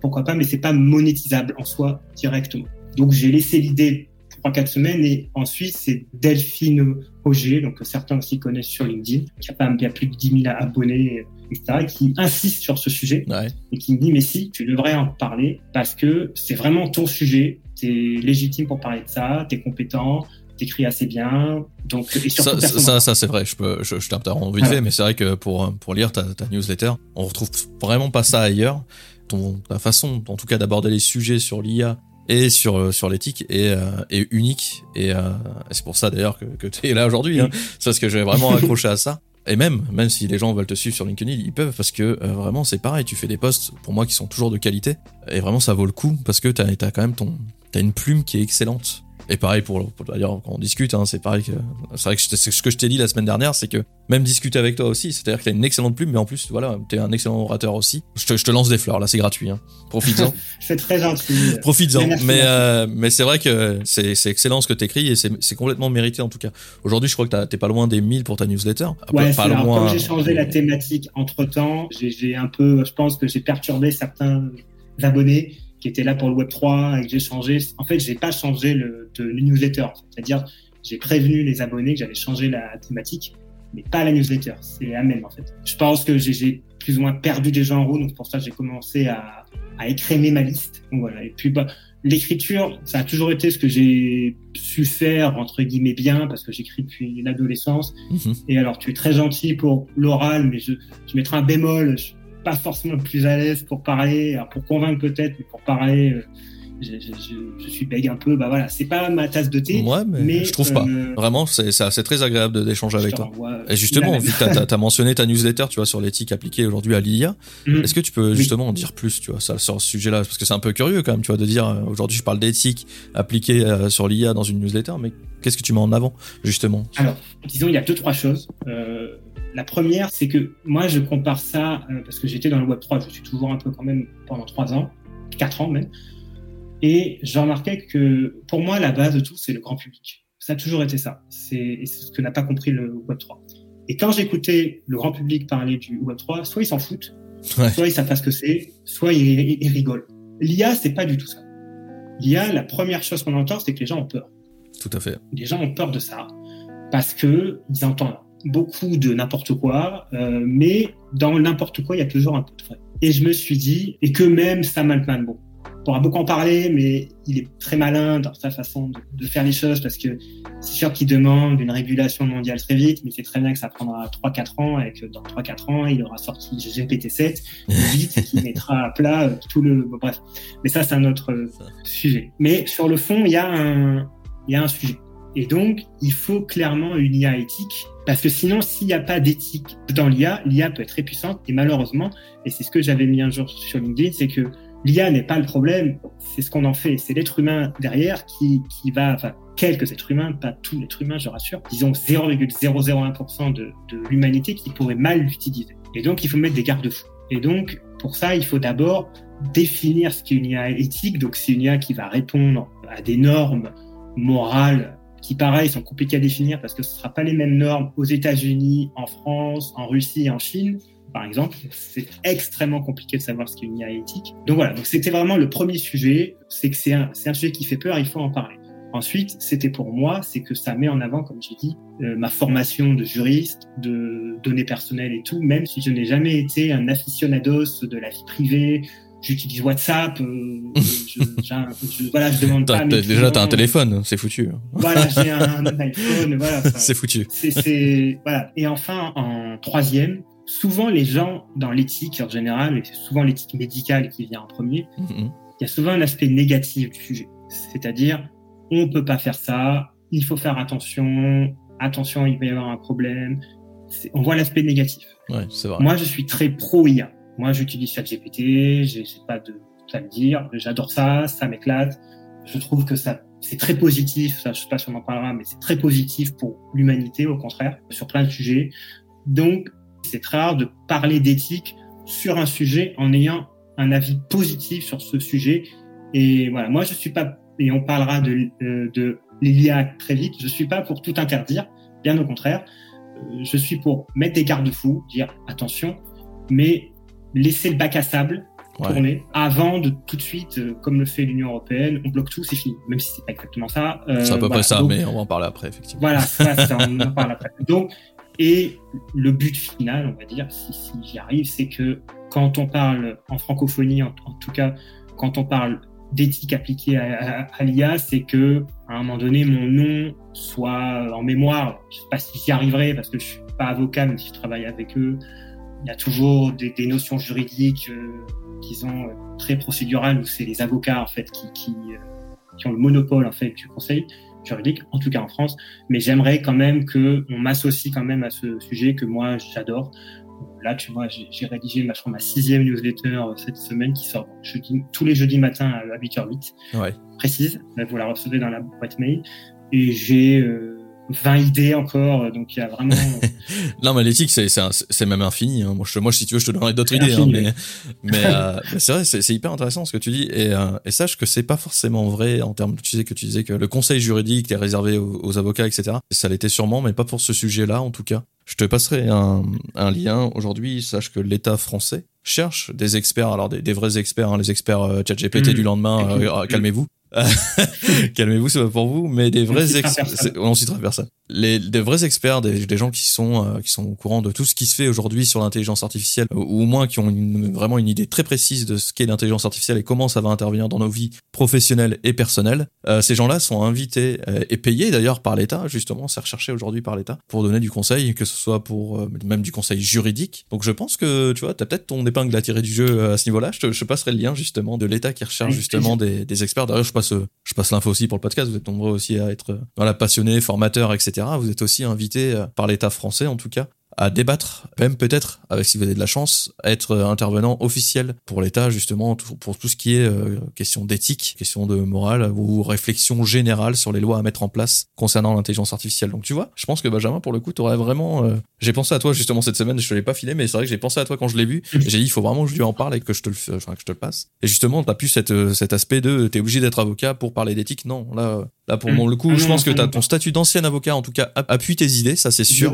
pourquoi pas, mais c'est pas monétisable en soi directement. Donc, j'ai laissé l'idée 3-4 semaines. Et ensuite, c'est Delphine Auger, donc que certains aussi connaissent sur LinkedIn, qui a, pas, qui a plus de 10 000 abonnés, etc., qui insiste sur ce sujet Ouais. et qui me dit, mais si, tu devrais en parler parce que c'est vraiment ton sujet, tu es légitime pour parler de ça, tu es compétent, t'écris assez bien, donc, et Ça, ça, ça c'est vrai. Je peux, je, je t'interromps vite fait, mais c'est vrai que pour pour lire ta, ta newsletter, on retrouve vraiment pas ça ailleurs. Ton ta façon, en tout cas, d'aborder les sujets sur l'IA et sur euh, sur l'éthique est, euh, est unique et, euh, et c'est pour ça d'ailleurs que, que tu es là aujourd'hui. Hein. C'est parce que j'ai vraiment accroché à ça. Et même, même si les gens veulent te suivre sur LinkedIn, ils peuvent parce que euh, vraiment c'est pareil, tu fais des posts pour moi qui sont toujours de qualité et vraiment ça vaut le coup parce que t'as as quand même ton t'as une plume qui est excellente. Et pareil pour, d'ailleurs quand on discute, hein, c'est pareil que c'est vrai que ce que je t'ai dit la semaine dernière, c'est que même discuter avec toi aussi, c'est-à-dire que t'as une excellente plume, mais en plus voilà, t'es un excellent orateur aussi. Je te, je te lance des fleurs là, c'est gratuit, hein. profites-en. c'est très gentil. profites-en. Mais euh, mais c'est vrai que c'est c'est excellent ce que t'écris et c'est c'est complètement mérité en tout cas. Aujourd'hui, je crois que t'es pas loin des 1000 pour ta newsletter. Ouais, pas loin. Comme j'ai changé la thématique entre temps, j'ai un peu, je pense que j'ai perturbé certains abonnés qui était là pour le Web 3 et que j'ai changé. En fait, j'ai pas changé le, de, newsletter. C'est-à-dire, j'ai prévenu les abonnés que j'allais changer la thématique, mais pas la newsletter. C'est la même, en fait. Je pense que j'ai plus ou moins perdu des gens en roue, donc pour ça, j'ai commencé à, à écrémer ma liste. Donc voilà. Et puis, bah, l'écriture, ça a toujours été ce que j'ai su faire, entre guillemets, bien, parce que j'écris depuis l'adolescence. Mhm. Et alors, tu es très gentil pour l'oral, mais je, je mettrai un bémol pas forcément plus à l'aise pour parler, pour convaincre peut-être, mais pour parler, euh, je, je, je, suis bègue un peu. Bah voilà, c'est pas ma tasse de thé. Ouais, mais, je trouve pas. Euh, Vraiment, c'est très agréable d'échanger avec toi. Et justement, vu que t'as as, mentionné ta newsletter, tu vois, sur l'éthique appliquée aujourd'hui à l'IA, mhm. est-ce que tu peux justement en dire plus, tu vois, ça, sur ce sujet-là, parce que c'est un peu curieux quand même, tu vois, de dire euh, aujourd'hui je parle d'éthique appliquée sur l'IA dans une newsletter, mais qu'est-ce que tu mets en avant justement? Alors, disons, il y a deux trois choses. Euh, la première, c'est que moi, je compare ça, euh, parce que j'étais dans le Web 3, je suis toujours un peu quand même pendant trois ans, quatre ans même, et j'ai remarqué que pour moi, la base de tout, c'est le grand public. Ça a toujours été ça. C'est ce que n'a pas compris le Web 3. Et quand j'écoutais le grand public parler du Web 3, soit ils s'en foutent, soit ils savent pas ce que c'est, soit ils, ils rigolent. L'IA, c'est pas du tout ça. L'IA, la première chose qu'on entend, c'est que les gens ont peur. Tout à fait. Les gens ont peur de ça parce que ils entendent beaucoup de n'importe quoi, euh, mais dans n'importe quoi, il y a toujours un peu de vrai. Et je me suis dit, et que même Sam Altman, bon, on pourra beaucoup en parler, mais il est très malin dans sa façon de, de faire les choses parce que c'est sûr qu'il demande une régulation mondiale très vite, mais c'est très bien que ça prendra 3-4 ans et que dans 3-4 ans, il aura sorti GPT-7 vite qui mettra à plat euh, tout le... Bon, bref, mais ça, c'est un autre euh, sujet. Mais sur le fond, il y a un, il y a un sujet. Et donc, il faut clairement une IA éthique, parce que sinon, s'il n'y a pas d'éthique dans l'IA, l'IA peut être très puissante, et malheureusement, et c'est ce que j'avais mis un jour sur LinkedIn, c'est que l'IA n'est pas le problème, c'est ce qu'on en fait, c'est l'être humain derrière qui, qui va, enfin, quelques êtres humains, pas tous les êtres humains, je rassure, disons 0,001% de, de l'humanité qui pourrait mal l'utiliser. Et donc, il faut mettre des garde-fous. Et donc, pour ça, il faut d'abord définir ce qu'est une IA éthique. Donc, c'est une IA qui va répondre à des normes morales qui pareil sont compliqués à définir parce que ce ne sera pas les mêmes normes aux États-Unis, en France, en Russie, en Chine, par exemple. C'est extrêmement compliqué de savoir ce qu'est une IA éthique. Donc voilà, donc c'était vraiment le premier sujet, c'est que c'est un, sujet qui fait peur, il faut en parler. Ensuite, c'était pour moi, c'est que ça met en avant, comme j'ai dit, euh, ma formation de juriste, de données personnelles et tout, même si je n'ai jamais été un aficionados de la vie privée, j'utilise WhatsApp. Euh, je, je, voilà, je demande pas. déjà, t'as un téléphone, c'est foutu. Voilà, j'ai un, iPhone, voilà. C'est foutu. C'est voilà. Et enfin, en troisième, souvent les gens dans l'éthique en général, et c'est souvent l'éthique médicale qui vient en premier, mm-hmm. il y a souvent un aspect négatif du sujet. C'est-à-dire, on peut pas faire ça, il faut faire attention, attention, il peut y avoir un problème. On voit l'aspect négatif. Ouais, c'est vrai. Moi, je suis très pro IA. Moi, j'utilise ChatGPT, j'ai pas de à me dire, j'adore ça, ça m'éclate. Je trouve que ça, c'est très positif. Ça, je sais pas si on en parlera, mais c'est très positif pour l'humanité, au contraire, sur plein de sujets. Donc, c'est très rare de parler d'éthique sur un sujet en ayant un avis positif sur ce sujet. Et voilà, moi, je suis pas, et on parlera de, euh, de l'IA très vite, je suis pas pour tout interdire, bien au contraire. Euh, je suis pour mettre des garde-fous, dire attention, mais laisser le bac à sable tourner avant de tout de suite, euh, comme le fait l'Union européenne, on bloque tout, c'est fini. Même si c'est pas exactement ça. Euh, c'est à peu près ça, mais on va en parler après, effectivement. Voilà, ça, ça, on en parle après. Donc, et le but final, on va dire, si, si j'y arrive, c'est que quand on parle en francophonie, en, tout cas, quand on parle d'éthique appliquée à, à, l'IA, c'est que à un moment donné, mon nom soit en mémoire. Je sais pas si j'y arriverai parce que je suis pas avocat, même si je travaille avec eux il y a toujours des, des notions juridiques euh, qui sont euh, très procédurales où c'est les avocats en fait qui, qui, euh, qui, ont le monopole en fait du conseil. juridique, en tout cas en France. Mais j'aimerais quand même que on m'associe quand même à ce sujet que moi j'adore. Là, tu vois, j'ai rédigé ma, ma sixième newsletter cette semaine qui sort jeudi, tous les jeudis matin à 8h08. Ouais. Précise. Vous la recevez dans la boîte mail. Et j'ai euh, 20 idées encore, euh, donc il y a vraiment. Euh, non, mais l'éthique, c'est c'est même infini. Hein. Moi, je, moi, si tu veux, je te donnerai d'autres idées. Hein, mais mais, euh, c'est vrai, c'est hyper intéressant ce que tu dis. Et, euh, et sache que c'est pas forcément vrai en termes. Tu sais que tu disais que le conseil juridique est réservé aux, avocats, etc. Ça l'était sûrement, mais pas pour ce sujet-là, en tout cas. Je te passerai un, un lien aujourd'hui. Sache que l'État français cherche des experts, alors des, des vrais experts, hein, les experts euh, ChatGPT mmh. du lendemain. Mmh. calmez-vous. Calmez-vous, c'est pas pour vous, mais des vrais experts, on citera personne. Les, des vrais experts, des, gens qui sont euh, qui sont au courant de tout ce qui se fait aujourd'hui sur l'intelligence artificielle, ou, au moins qui ont une, vraiment une idée très précise de ce qu'est l'intelligence artificielle et comment ça va intervenir dans nos vies professionnelles et personnelles. Euh, ces gens-là sont invités euh, et payés d'ailleurs par l'État, justement, c'est recherché aujourd'hui par l'État pour donner du conseil, que ce soit pour euh, même du conseil juridique. Donc je pense que tu vois, t'as peut-être ton épingle à tirer du jeu à ce niveau-là. Je te je passerai le lien justement de l'État qui recherche justement des, des experts. D'ailleurs, je passe je passe l'info aussi pour le podcast. Vous êtes nombreux aussi à être voilà passionnés, formateurs, etc. Vous êtes aussi invités par l'État français en tout cas à débattre, même peut-être, avec si vous avez de la chance, être intervenant officiel pour l'État, justement, pour tout ce qui est euh, question d'éthique, question de morale ou réflexion générale sur les lois à mettre en place concernant l'intelligence artificielle. Donc tu vois, je pense que Benjamin, pour le coup, t'aurais vraiment... Euh, j'ai pensé à toi justement cette semaine, je te l'ai pas filé, mais c'est vrai que j'ai pensé à toi quand je l'ai vu. J'ai dit, il faut vraiment que je lui en parle et que je te le, enfin, que je te le passe. Et justement, t'as plus cette, cet aspect de, t'es obligé d'être avocat pour parler d'éthique. Non, là, là pour mon le coup, je pense que t'as ton statut d'ancien avocat, en tout cas, appuie tes idées, ça c'est sûr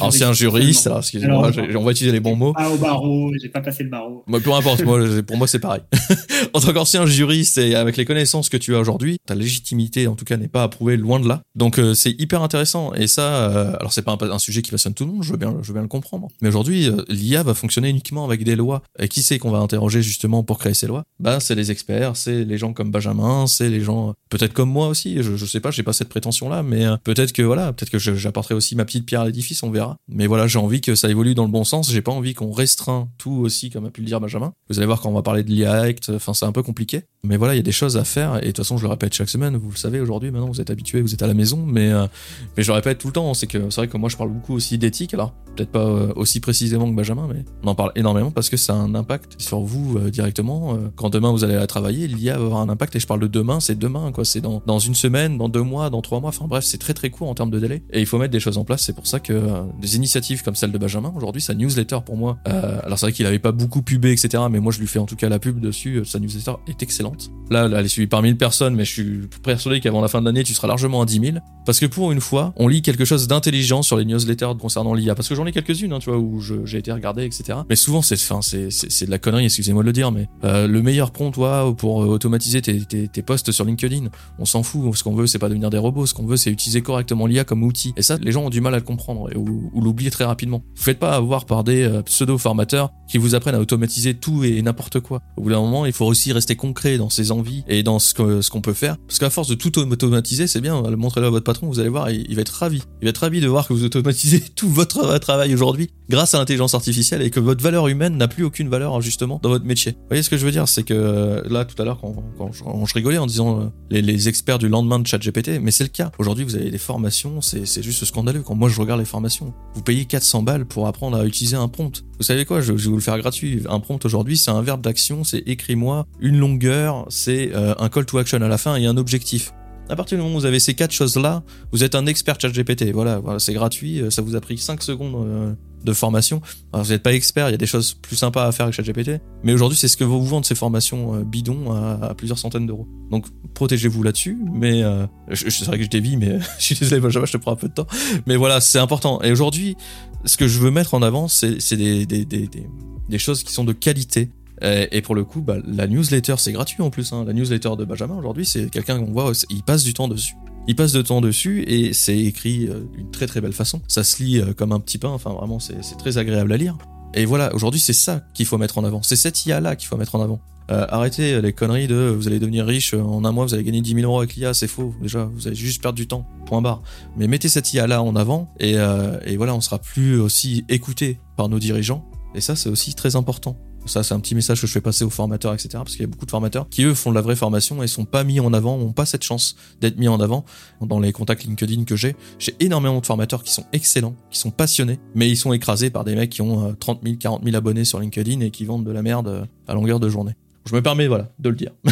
ancien juriste. excusez-moi, on va utiliser les bons mots. Pas au barreau, j'ai pas passé le barreau. Moi, peu importe, moi, pour moi c'est pareil. en tant qu'ancien juriste et avec les connaissances que tu as aujourd'hui, ta légitimité en tout cas n'est pas approuvée loin de là. Donc euh, c'est hyper intéressant et ça, euh, alors c'est pas un, sujet qui passionne tout le monde, je veux bien, je veux bien le comprendre. Mais aujourd'hui, euh, l'IA va fonctionner uniquement avec des lois. Et qui c'est qu'on va interroger justement pour créer ces lois? Bah c'est les experts, c'est les gens comme Benjamin, c'est les gens peut-être comme moi aussi. Je, je sais pas, j'ai pas cette prétention là, mais peut-être que voilà, peut-être que j'apporterai aussi ma petite pierre à l'édifice on verra. Mais voilà, j'ai envie que ça évolue dans le bon sens. J'ai pas envie qu'on restreint tout aussi, comme a pu le dire Benjamin. Vous allez voir quand on va parler de l'IA Act, enfin c'est un peu compliqué. Mais voilà, il y a des choses à faire. Et de toute façon, je le répète chaque semaine. Vous le savez aujourd'hui, maintenant vous êtes habitués, vous êtes à la maison. Mais euh, mais je le répète tout le temps. C'est que c'est vrai que moi je parle beaucoup aussi d'éthique. Alors peut-être pas euh, aussi précisément que Benjamin, mais on en parle énormément parce que ça a un impact sur vous euh, directement. quand demain vous allez à travailler, l'IA va avoir un impact. Et je parle de demain, c'est demain quoi. C'est dans dans une semaine, dans deux mois, dans trois mois. Enfin bref, c'est très très court en termes de délai. Et il faut mettre des choses en place. C'est pour ça que des initiatives comme celle de Benjamin. Aujourd'hui, sa newsletter pour moi, euh, alors c'est vrai qu'il avait pas beaucoup pubé, etc. Mais moi, je lui fais en tout cas la pub dessus. Euh, sa newsletter est excellente. Là, elle est suivie par 1000 personnes, mais je suis persuadé qu'avant la fin de l'année, tu seras largement à 10 000. Parce que pour une fois, on lit quelque chose d'intelligent sur les newsletters concernant l'IA. Parce que j'en ai quelques-unes, hein, tu vois, où j'ai été regardé, etc. Mais souvent, c'est, de la connerie, excusez-moi de le dire, mais euh, le meilleur prompt, toi, pour euh, automatiser tes, tes, tes posts sur LinkedIn, on s'en fout. Ce qu'on veut, c'est pas devenir des robots. Ce qu'on veut, c'est utiliser correctement l'IA comme outil. Et ça, les gens ont du mal à le comprendre ou, ou l'oublier très rapidement faites pas avoir par des euh, pseudo-formateurs qui vous apprennent à automatiser tout et n'importe quoi. Au bout d'un moment, il faut aussi rester concret dans ses envies et dans ce qu'on peut faire. Parce qu'à force de tout automatiser, c'est bien, montrez-le à votre patron, vous allez voir, il, va être ravi. Il va être ravi de voir que vous automatisez tout votre travail aujourd'hui grâce à l'intelligence artificielle et que votre valeur humaine n'a plus aucune valeur justement dans votre métier. Vous voyez ce que je veux dire? C'est que euh, là, tout à l'heure, quand, quand, je, rigolais en disant euh, les, les, experts du lendemain de ChatGPT, mais c'est le cas. Aujourd'hui, vous avez des formations, c'est juste scandaleux. Quand moi je regarde les formations, vous payez 400 balles pour apprendre à utiliser un prompt. Vous savez quoi? Je, vais vous le faire gratuit. Un prompt aujourd'hui, c'est un verbe d'action, c'est écris-moi une longueur, c'est euh, un call to action à la fin et un objectif. À partir du moment où vous avez ces quatre choses-là, vous êtes un expert ChatGPT. Voilà, voilà c'est gratuit, euh, ça vous a pris 5 secondes euh, de formation. Alors, vous n'êtes pas expert, il y a des choses plus sympas à faire avec ChatGPT, mais aujourd'hui c'est ce que vous vendez ces formations bidons à, plusieurs centaines d'euros. Donc protégez-vous là-dessus, mais je, c'est vrai que je dévie, mais je suis désolé, Benjamin, je te prends un peu de temps. Mais voilà, c'est important. Et aujourd'hui, ce que je veux mettre en avant, c'est des, choses qui sont de qualité. Et, pour le coup, bah, la newsletter, c'est gratuit en plus. Hein. La newsletter de Benjamin, aujourd'hui, c'est quelqu'un qu'on voit, il passe du temps dessus. Il passe de temps dessus et c'est écrit euh, d'une très très belle façon. Ça se lit euh, comme un petit pain, enfin vraiment, c'est très agréable à lire. Et voilà, aujourd'hui, c'est ça qu'il faut mettre en avant. C'est cette IA-là qu'il faut mettre en avant. Euh, arrêtez les conneries de vous allez devenir riche en un mois, vous allez gagner 10 000 euros avec l'IA, c'est faux. Déjà, vous allez juste perdre du temps. Point barre. Mais mettez cette IA là en avant et, euh, et voilà, on sera plus aussi écouté par nos dirigeants. Et ça, c'est aussi très important. Ça, c'est un petit message que je fais passer aux formateurs, etc. Parce qu'il y a beaucoup de formateurs qui, eux, font de la vraie formation et sont pas mis en avant, ont pas cette chance d'être mis en avant. Dans les contacts LinkedIn que j'ai, j'ai énormément de formateurs qui sont excellents, qui sont passionnés, mais ils sont écrasés par des mecs qui ont 30 000, 40 000 abonnés sur LinkedIn et qui vendent de la merde euh, à longueur de journée. Je me permets, voilà, de le dire.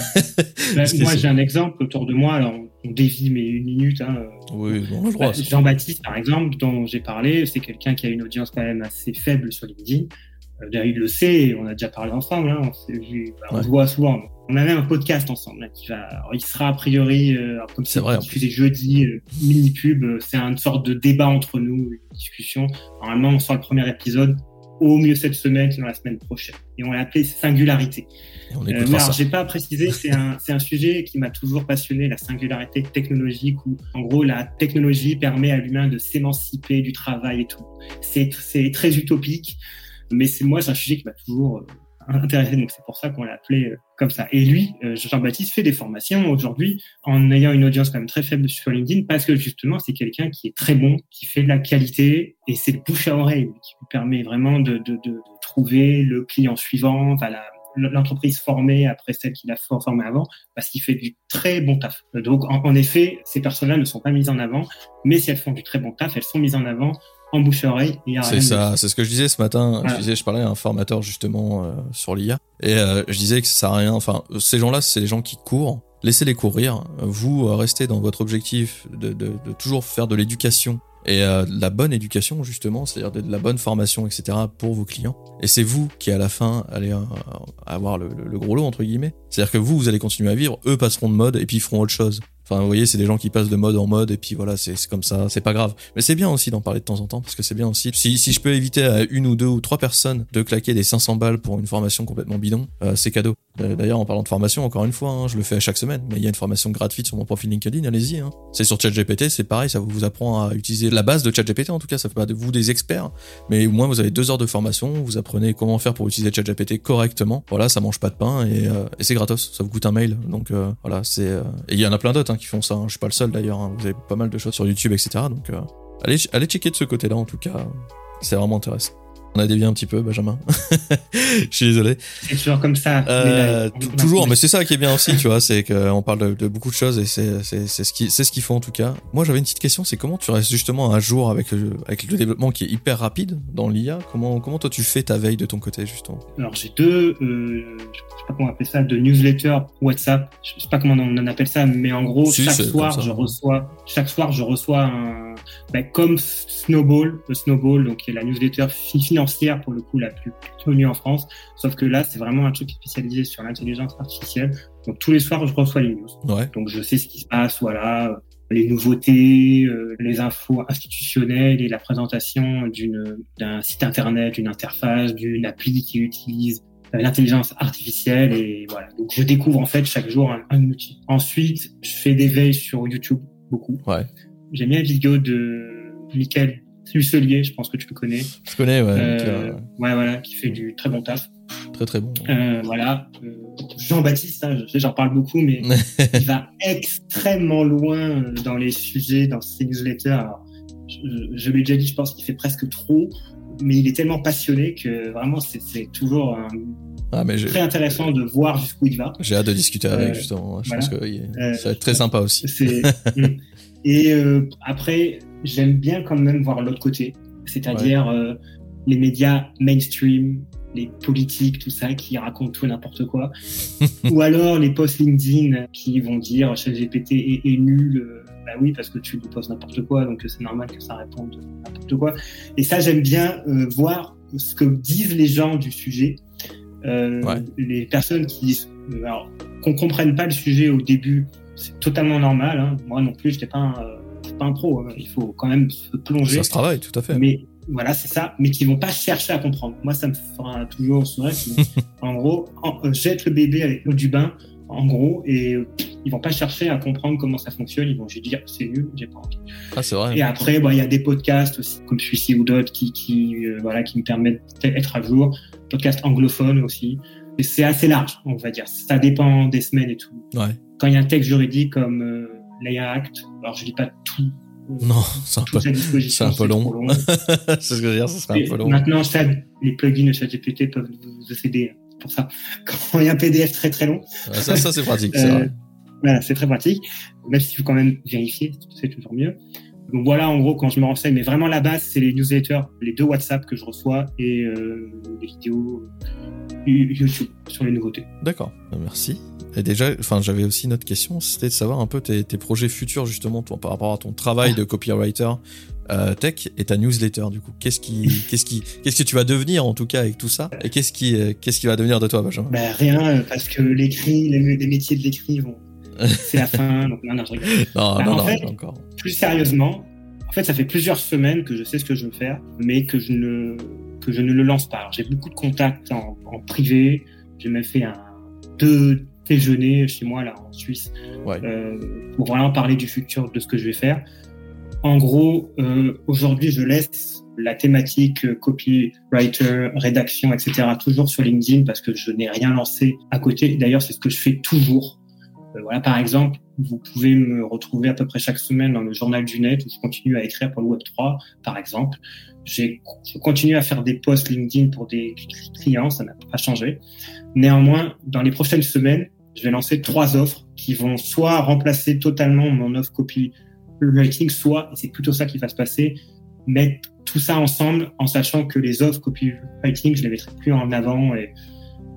Ben, moi, j'ai un exemple autour de moi. Alors, on dévie, mais une minute. Hein. Oui, bon, droit. Jean-Baptiste, par exemple, dont j'ai parlé, c'est quelqu'un qui a une audience quand même assez faible sur LinkedIn. Euh, il le sait, on a déjà parlé ensemble, hein, on, vu, bah, on se voit souvent. On a même un podcast ensemble. Là, qui va, il sera a priori, euh, comme c'est vrai, diffusé jeudi, euh, mini pub. Euh, c'est une sorte de débat entre nous, une discussion. Normalement, on sort le premier épisode au mieux cette semaine, sinon la semaine prochaine. Et on l'a appelé Singularité. Euh, mais alors, j'ai pas précisé, c'est un, c'est un sujet qui m'a toujours passionné, la singularité technologique, où en gros la technologie permet à l'humain de s'émanciper du travail et tout. C'est, c'est très utopique, mais c'est moi, c'est un sujet qui m'a toujours euh, intéressé, donc c'est pour ça qu'on l'a appelé euh, comme ça. Et lui, Jean-Baptiste, fait des formations aujourd'hui en ayant une audience quand même très faible sur LinkedIn, parce que justement, c'est quelqu'un qui est très bon, qui fait de la qualité, et c'est le bouche à oreille qui lui permet vraiment de, trouver le client suivant, enfin, l'entreprise formée après celle qu'il a formée avant, parce qu'il fait du très bon taf. Donc, en, effet, ces personnes-là ne sont pas mises en avant, mais si elles font du très bon taf, elles sont mises en avant en bouche à oreille. C'est ça, c'est ce que je disais ce matin. Je disais, je parlais à un formateur justement euh, sur l'IA, et euh, je disais que ça sert à rien. Enfin, ces gens-là, c'est les gens qui courent. Laissez-les courir. Vous euh, restez dans votre objectif de, de, de toujours faire de l'éducation et euh, la bonne éducation justement, c'est-à-dire de la bonne formation, etc. pour vos clients. Et c'est vous qui à la fin allez euh, avoir le, le, gros lot entre guillemets. C'est-à-dire que vous, vous allez continuer à vivre, eux passeront de mode et puis ils feront autre chose. Enfin, vous voyez, c'est des gens qui passent de mode en mode et puis voilà, c'est comme ça, c'est pas grave. Mais c'est bien aussi d'en parler de temps en temps parce que c'est bien aussi. Si, si je peux éviter à une ou deux ou trois personnes de claquer des 500 balles pour une formation complètement bidon, euh, c'est cadeau. Euh, d'ailleurs, en parlant de formation, encore une fois, hein, je le fais à chaque semaine, mais il y a une formation gratuite sur mon profil LinkedIn, allez-y. Hein. C'est sur ChatGPT, c'est pareil, ça vous apprend à utiliser la base de ChatGPT en tout cas, ça fait pas de vous des experts, mais au moins vous avez deux heures de formation, vous apprenez comment faire pour utiliser ChatGPT correctement. Voilà, ça mange pas de pain et, euh, et c'est gratos, ça vous coûte un mail. Donc voilà, c'est et il y en a plein d'autres hein, qui font ça. Hein. Je suis pas le d'ailleurs. Hein. Vous avez pas mal de choses sur YouTube, etc. Donc euh, allez, allez checker de ce côté-là en tout cas. C'est vraiment intéressant. On a dévié un petit peu, Benjamin. je suis désolé. C'est toujours comme ça. Euh, toujours, mais c'est ça qui est bien aussi, tu vois, c'est qu'on parle de, beaucoup de choses et c'est ce qui c'est ce qu'il faut en tout cas. Moi, j'avais une petite question, c'est comment tu restes justement à jour avec avec le développement qui est hyper rapide dans l'IA. Comment comment toi tu fais ta veille de ton côté justement? Alors j'ai deux, euh, je sais pas comment on appelle ça, de newsletter WhatsApp. Je sais pas comment on en appelle ça, mais en gros chaque soir je reçois chaque soir je reçois un ben, comme Snowball, le Snowball, donc qui est la newsletter financière pour le coup la plus connue en France. Sauf que là, c'est vraiment un truc spécialisé sur l'intelligence artificielle. Donc tous les soirs, je reçois les news. Donc je sais ce qui se passe, voilà, les nouveautés, euh, les infos institutionnelles et la présentation d'une d'un site internet, d'une interface, d'une appli qui utilise euh, l'intelligence artificielle et voilà. Donc je découvre en fait chaque jour un, un outil. Ensuite, je fais des veilles sur YouTube beaucoup. Ouais. J'ai mis une vidéo de Michael Lucelier, je pense que tu le connais. Je connais, ouais. Euh, ouais, voilà, qui fait du très bon taf. Très très bon. Euh, voilà. Euh, Jean-Baptiste, hein, j'en parle beaucoup, mais il va extrêmement loin dans les sujets, dans ses newsletters. Alors, je, je l'ai déjà dit, je pense qu'il fait presque trop, mais il est tellement passionné que vraiment c'est toujours un, ah, mais très intéressant de voir jusqu'où il va. J'ai hâte de discuter avec, justement. Je pense que ça va être très sympa aussi. Et euh, après, j'aime bien quand même voir l'autre côté, c'est-à-dire euh, les médias mainstream, les politiques, tout ça, qui racontent tout n'importe quoi. Ou alors les posts LinkedIn qui vont dire ChatGPT est, est nul. Euh, bah oui, parce que tu lui poses n'importe quoi, donc c'est normal que ça réponde n'importe quoi. Et ça, j'aime bien euh, voir ce que disent les gens du sujet. Euh, ouais. Les personnes qui disent, alors, qu'on comprenne pas le sujet au début, c'est totalement normal. Hein. Moi non plus, pas un, euh, pas un pro. Hein. Il faut quand même se plonger. Ça se travaille, tout à fait. Mais voilà, c'est ça. Mais qui vont pas chercher à comprendre. Moi, ça me fera toujours sourire. en gros, en, euh, jette le bébé avec l'eau du bain, en gros, et euh, ils vont pas chercher à comprendre comment ça fonctionne. Ils vont juste dire c'est nul, j'ai pas envie. Ah, c'est vrai. Et après, il bah, y a des podcasts aussi, comme celui-ci ou d'autres, qui, qui, euh, voilà, qui me permettent d'être à jour. Podcasts anglophones aussi. C'est assez large, on va dire. Ça dépend des semaines et tout. Ouais quand il y a un texte juridique comme euh, l'AIA Act, alors je lis pas tout Non, c'est un, peu, c'est un peu long. c'est ce que je veux dire, ce serait un peu long. Maintenant, ça, les plugins de ChatGPT peuvent vous aider pour ça. Quand il y a un PDF très très long. ça, ça c'est pratique, c'est vrai. Voilà, c'est très pratique. Même s'il faut quand même vérifier, c'est toujours mieux. Donc voilà, en gros, quand je me renseigne, mais vraiment la base, c'est les newsletters, les deux WhatsApp que je reçois et euh, les vidéos YouTube sur les nouveautés. D'accord, bah, merci. Et déjà, enfin, j'avais aussi une autre question, c'était de savoir un peu tes, tes projets futurs justement, toi, par rapport à ton travail de copywriter euh, tech et ta newsletter. Du coup, qu'est-ce qui, qu'est-ce qui, qu'est-ce que tu vas devenir en tout cas avec tout ça? Et qu'est-ce qui, euh, qu'est-ce qui va devenir de toi, Benjamin? Ben, Rien, parce que l'écrit, les, les métiers de l'écrit vont c'est la fin. Donc, non, non, je rigole. Non, bah, non, non, fait, encore. Plus sérieusement, en fait, ça fait plusieurs semaines que je sais ce que je veux faire, mais que je ne, que je ne le lance pas. J'ai beaucoup de contacts en, en privé. J'ai même fait un, deux déjeuners chez moi, là, en Suisse, ouais. euh, pour vraiment parler du futur de ce que je vais faire. En gros, euh, aujourd'hui, je laisse la thématique euh, copywriter, rédaction, etc. toujours sur LinkedIn parce que je n'ai rien lancé à côté. D'ailleurs, c'est ce que je fais toujours. Euh, voilà, par exemple, vous pouvez me retrouver à peu près chaque semaine dans le journal du net où je continue à écrire pour le Web 3, par exemple. Je continue à faire des posts LinkedIn pour des clients, ça n'a pas changé. Néanmoins, dans les prochaines semaines, je vais lancer trois offres qui vont soit remplacer totalement mon offre copywriting, soit, et c'est plutôt ça qui va se passer, mettre tout ça ensemble en sachant que les offres copywriting, je les mettrai plus en avant et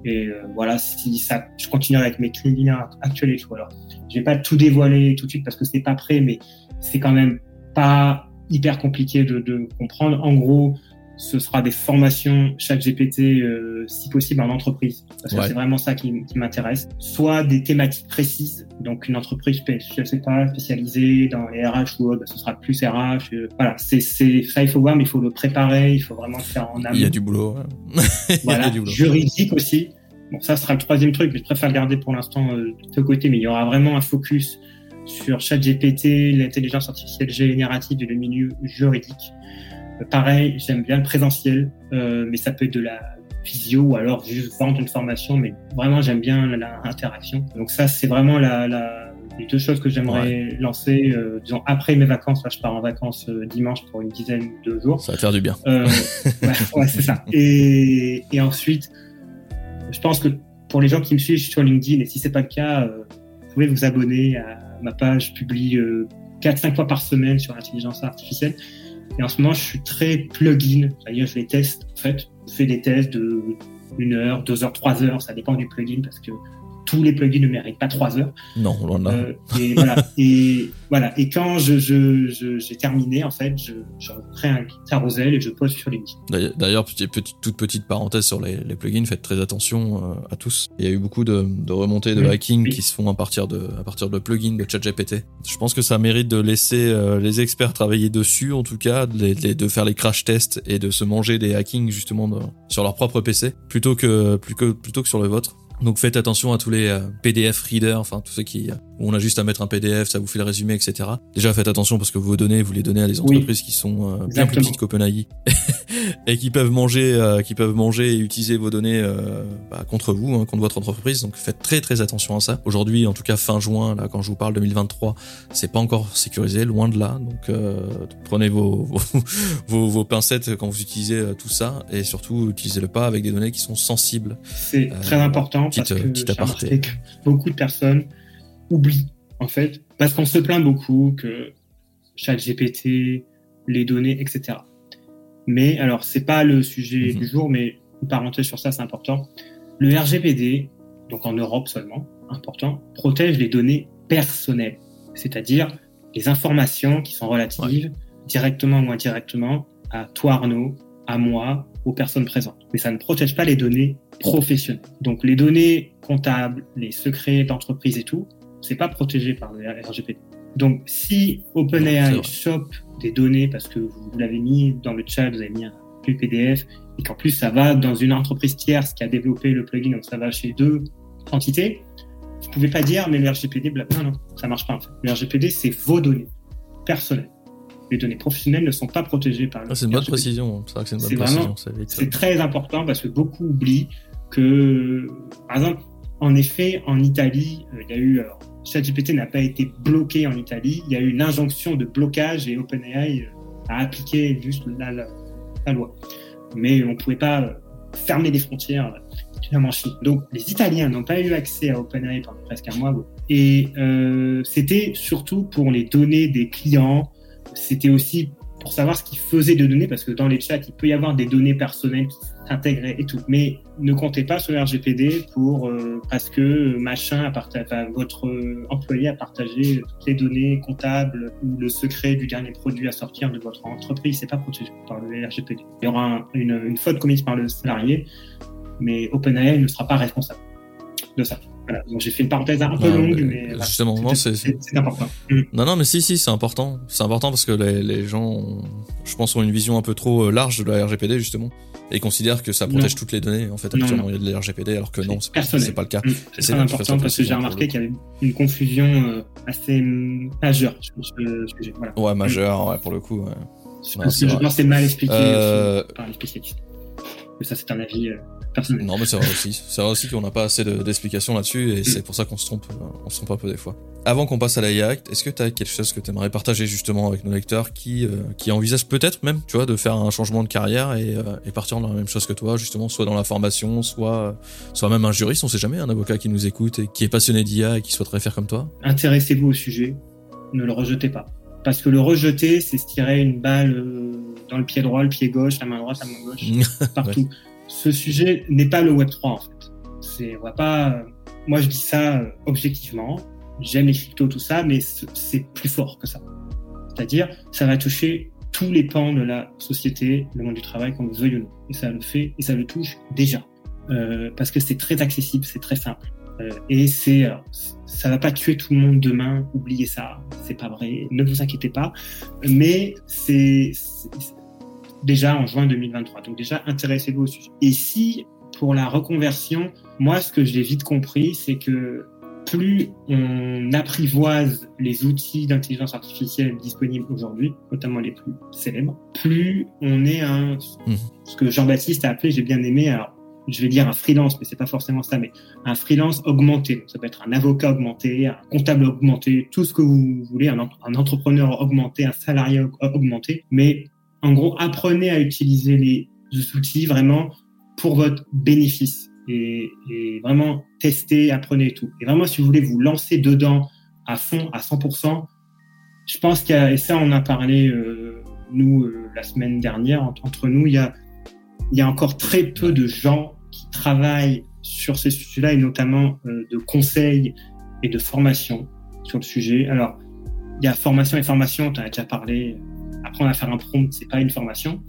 et euh, voilà, si ça, je continue avec mes clients actuels et tout. Alors, je vais pas tout dévoiler tout de suite parce que c'est pas prêt, mais c'est quand même pas hyper compliqué de comprendre. En gros, ce sera des formations chaque GPT, euh, si possible en entreprise, parce que c'est vraiment ça qui, qui m'intéresse. Soit des thématiques précises, donc une entreprise, je sais pas, spécialisée dans les RH ou autre, ce sera plus RH. Euh, voilà, c'est ça, il faut voir, mais il faut le préparer, il faut vraiment le faire en amont. Il y a du boulot. voilà, du boulot. juridique aussi. Bon, ça sera le troisième truc, mais je préfère garder pour l'instant euh, de côté, mais il y aura vraiment un focus sur ChatGPT, l'intelligence artificielle générative et le milieu juridique. Pareil, j'aime bien le présentiel, euh, mais ça peut être de la visio ou alors juste vendre une formation, mais vraiment j'aime bien l'interaction. Donc ça, c'est vraiment la, la, les deux choses que j'aimerais lancer, euh, disons après mes vacances. Là, je pars en vacances euh, dimanche pour une dizaine de jours. Ça va faire du bien. Euh, ouais, ouais c'est ça. Et, et ensuite, je pense que pour les gens qui me suivent sur LinkedIn, et si c'est pas le cas, euh, vous pouvez vous abonner à ma page. Je publie 4-5 fois par semaine sur l'intelligence artificielle. Et en ce moment, je suis très plugin, c'est-à-dire je les teste. En fait, je fais des tests de une heure, deux heures, trois heures, ça dépend du plugin parce que tous les plugins ne méritent pas trois heures. Non, on en a. Euh, et voilà. et voilà. Et quand je, je, j'ai terminé, en fait, je, crée un carousel et je pose sur LinkedIn. D'ailleurs, petite, petite, toute petite parenthèse sur les, les plugins, faites très attention euh, à tous. Il y a eu beaucoup de, de remontées de oui, hacking oui. qui se font à partir de, à partir de plugins de ChatGPT. Je pense que ça mérite de laisser euh, les experts travailler dessus, en tout cas, de, les, de faire les crash tests et de se manger des hackings justement de, sur leur propre PC, plutôt que, plutôt que, plutôt que sur le vôtre. Donc faites attention à tous les euh, PDF readers, enfin tous ceux qui où on a juste à mettre un PDF, ça vous fait le résumé, etc. Déjà faites attention parce que vos données, vous les donnez à des entreprises oui. qui sont euh, bien plus petites qu'OpenAI et qui peuvent manger, euh, qui peuvent manger et utiliser vos données euh, bah, contre vous, hein, contre votre entreprise. Donc faites très très attention à ça. Aujourd'hui, en tout cas fin juin, là quand je vous parle 2023, c'est pas encore sécurisé, loin de là. Donc prenez vos vos, vos vos, pincettes quand vous utilisez tout ça et surtout utilisez-le pas avec des données qui sont sensibles. C'est très important parce que petite aparté. beaucoup de personnes oublient en fait parce qu'on se plaint beaucoup que ChatGPT, les données, etc. Mais alors c'est pas le sujet mmh. du jour, mais une parenthèse sur ça c'est important. Le RGPD, donc en Europe seulement, important, protège les données personnelles, c'est-à-dire les informations qui sont relatives ouais. directement ou indirectement à toi Arnaud, à moi, aux personnes présentes. Mais ça ne protège pas les données professionnelles. Donc les données comptables, les secrets d'entreprise et tout, c'est pas protégé par le RGPD. Donc si OpenAI chope des données parce que vous l'avez mis dans le chat, vous avez mis un PDF et qu'en plus ça va dans une entreprise tierce qui a développé le plugin, donc ça va chez deux entités, vous pouvez pas dire mais le RGPD, non, non, ça marche pas en fait. Le RGPD, c'est vos données personnelles les données professionnelles ne sont pas protégées par le ah, C'est une bonne précision. C'est vrai très important parce que beaucoup oublient que, par exemple, en effet, en Italie, il y a eu. ChatGPT n'a pas été bloqué en Italie. Il y a eu une injonction de blocage et OpenAI a appliqué juste la, la loi. Mais on ne pouvait pas fermer les frontières donc les Italiens n'ont pas eu accès à OpenAI pendant presque un mois. Et euh, c'était surtout pour les données des clients. C'était aussi pour savoir ce qu'ils faisaient de données, parce que dans les chats, il peut y avoir des données personnelles qui s'intégraient et tout. Mais ne comptez pas sur RGPD pour euh, parce que machin a partagé, votre employé a partagé toutes les données comptables ou le secret du dernier produit à sortir de votre entreprise. C'est pas protégé par le RGPD. Il y aura une faute commise par le salarié mais OpenAI ne sera pas responsable de ça. Voilà. Donc j'ai fait une parenthèse un peu longue, mais, justement, non, c'est important. Mm. Non, non, mais si, si, c'est important. C'est important parce que les, les gens, je pense, ont une vision un peu trop euh, large de la RGPD justement et considèrent que ça protège toutes les données. En fait, actuellement, il y a de la RGPD, alors que non, c'est pas, pas le cas. Mm. C'est important parce que j'ai remarqué qu'il y avait une confusion euh, assez majeure sur ce sujet. Voilà. Ouais, majeure, ouais, pour le coup. Ouais. Je pense c'est mal expliqué euh... par les spécialistes. Mais ça, c'est un avis euh, non, mais c'est vrai aussi. C'est vrai aussi qu'on n'a pas assez d'explications là-dessus et c'est pour ça qu'on se trompe, on se trompe un peu des fois. Avant qu'on passe à la Act, est-ce que tu as quelque chose que tu aimerais partager justement avec nos lecteurs qui, euh, qui envisagent peut-être même, tu vois, de faire un changement de carrière et, euh, et, partir dans la même chose que toi, justement, soit dans la formation, soit, soit même un juriste, on sait jamais, un avocat qui nous écoute et qui est passionné d'IA et qui souhaiterait faire comme toi? Intéressez-vous au sujet, ne le rejetez pas. Parce que le rejeter, c'est se tirer une balle euh, dans le pied droit, le pied gauche, la main droite, la main gauche, partout ce sujet n'est pas le Web 3 en fait. C'est, on va pas. Moi, je dis ça euh, objectivement. J'aime les cryptos, tout ça, mais c'est plus fort que ça. C'est-à-dire, ça va toucher tous les pans de la société, le monde du travail, qu'on le veuille ou non. Et ça le fait, et ça le touche déjà. Euh, parce que c'est très accessible, c'est très simple. Euh, et c'est, ça va pas tuer tout le monde demain. Oubliez ça, c'est pas vrai. Ne vous inquiétez pas. Mais c'est, déjà en juin 2023. Donc déjà, intéressez-vous au sujet. Et si, pour la reconversion, moi, ce que j'ai vite compris, c'est que plus on apprivoise les outils d'intelligence artificielle disponibles aujourd'hui, notamment les plus célèbres, plus on est un, mmh. ce que Jean-Baptiste a appelé, j'ai bien aimé, alors je vais dire un freelance, mais c'est pas forcément ça, mais un freelance augmenté. ça peut être un avocat augmenté, un comptable augmenté, tout ce que vous voulez, un, un entrepreneur augmenté, un salarié augmenté, mais en gros, apprenez à utiliser les outils vraiment pour votre bénéfice et, vraiment testez, apprenez tout. Et vraiment, si vous voulez vous lancer dedans à fond, à 100%, je pense qu'il y a, et ça, on a parlé, euh, nous, euh, la semaine dernière, entre, nous, il y, a, il y a encore très peu de gens qui travaillent sur ces sujets-là et notamment euh, de conseils et de formation sur le sujet. Alors, il y a formation et formation, tu as déjà parlé, apprendre à faire un prompt, c'est pas une formation.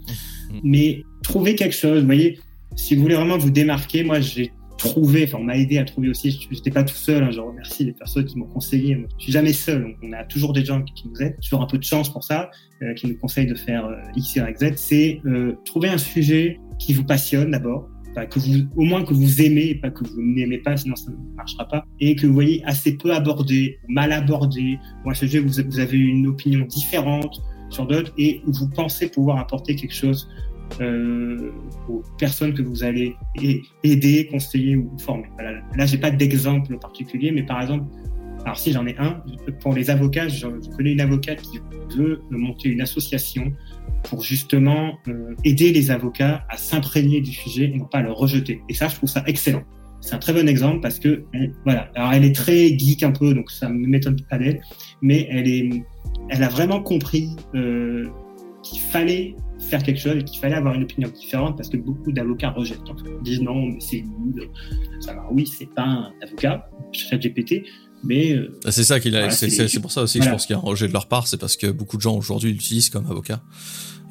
Mm. Mais trouver quelque chose, vous voyez, si vous voulez vraiment vous démarquer, moi j'ai trouvé, enfin on m'a aidé à trouver aussi, je n'étais pas tout seul, hein, je remercie les personnes qui m'ont conseillé, je suis jamais seul, on a toujours des gens qui nous aident, toujours un peu de chance pour ça, euh, qui nous conseillent de faire euh, X, Y, Z, c'est euh, trouver un sujet qui vous passionne d'abord, que vous, au moins que vous aimez, pas que vous n'aimez pas, sinon ça ne marchera pas, et que vous voyez assez peu abordé, mal abordé, ou un sujet où vous avez une opinion différente, sur d'autres et vous pensez pouvoir apporter quelque chose euh, aux personnes que vous allez aider, conseiller ou former. Voilà. Là, j'ai pas d'exemple particulier, mais par exemple, alors si j'en ai un, pour les avocats, je, connais une avocate qui veut monter une association pour justement euh, aider les avocats à s'imprégner du sujet et non pas à le rejeter. Et ça, je trouve ça excellent. C'est un très bon exemple parce que voilà, alors elle est très geek un peu, donc ça me m'étonne pas d'elle, mais elle est elle a vraiment compris euh, qu'il fallait faire quelque chose et qu'il fallait avoir une opinion différente parce que beaucoup d'avocats rejettent. En fait. Ils disent non, mais c'est nul. Va, oui, c'est pas un avocat, chat GPT, mais. Euh, ah, c'est ça qu'il a. c'est pour ça aussi que je pense qu'il y a un rejet de leur part, c'est parce que beaucoup de gens aujourd'hui l'utilisent comme avocat.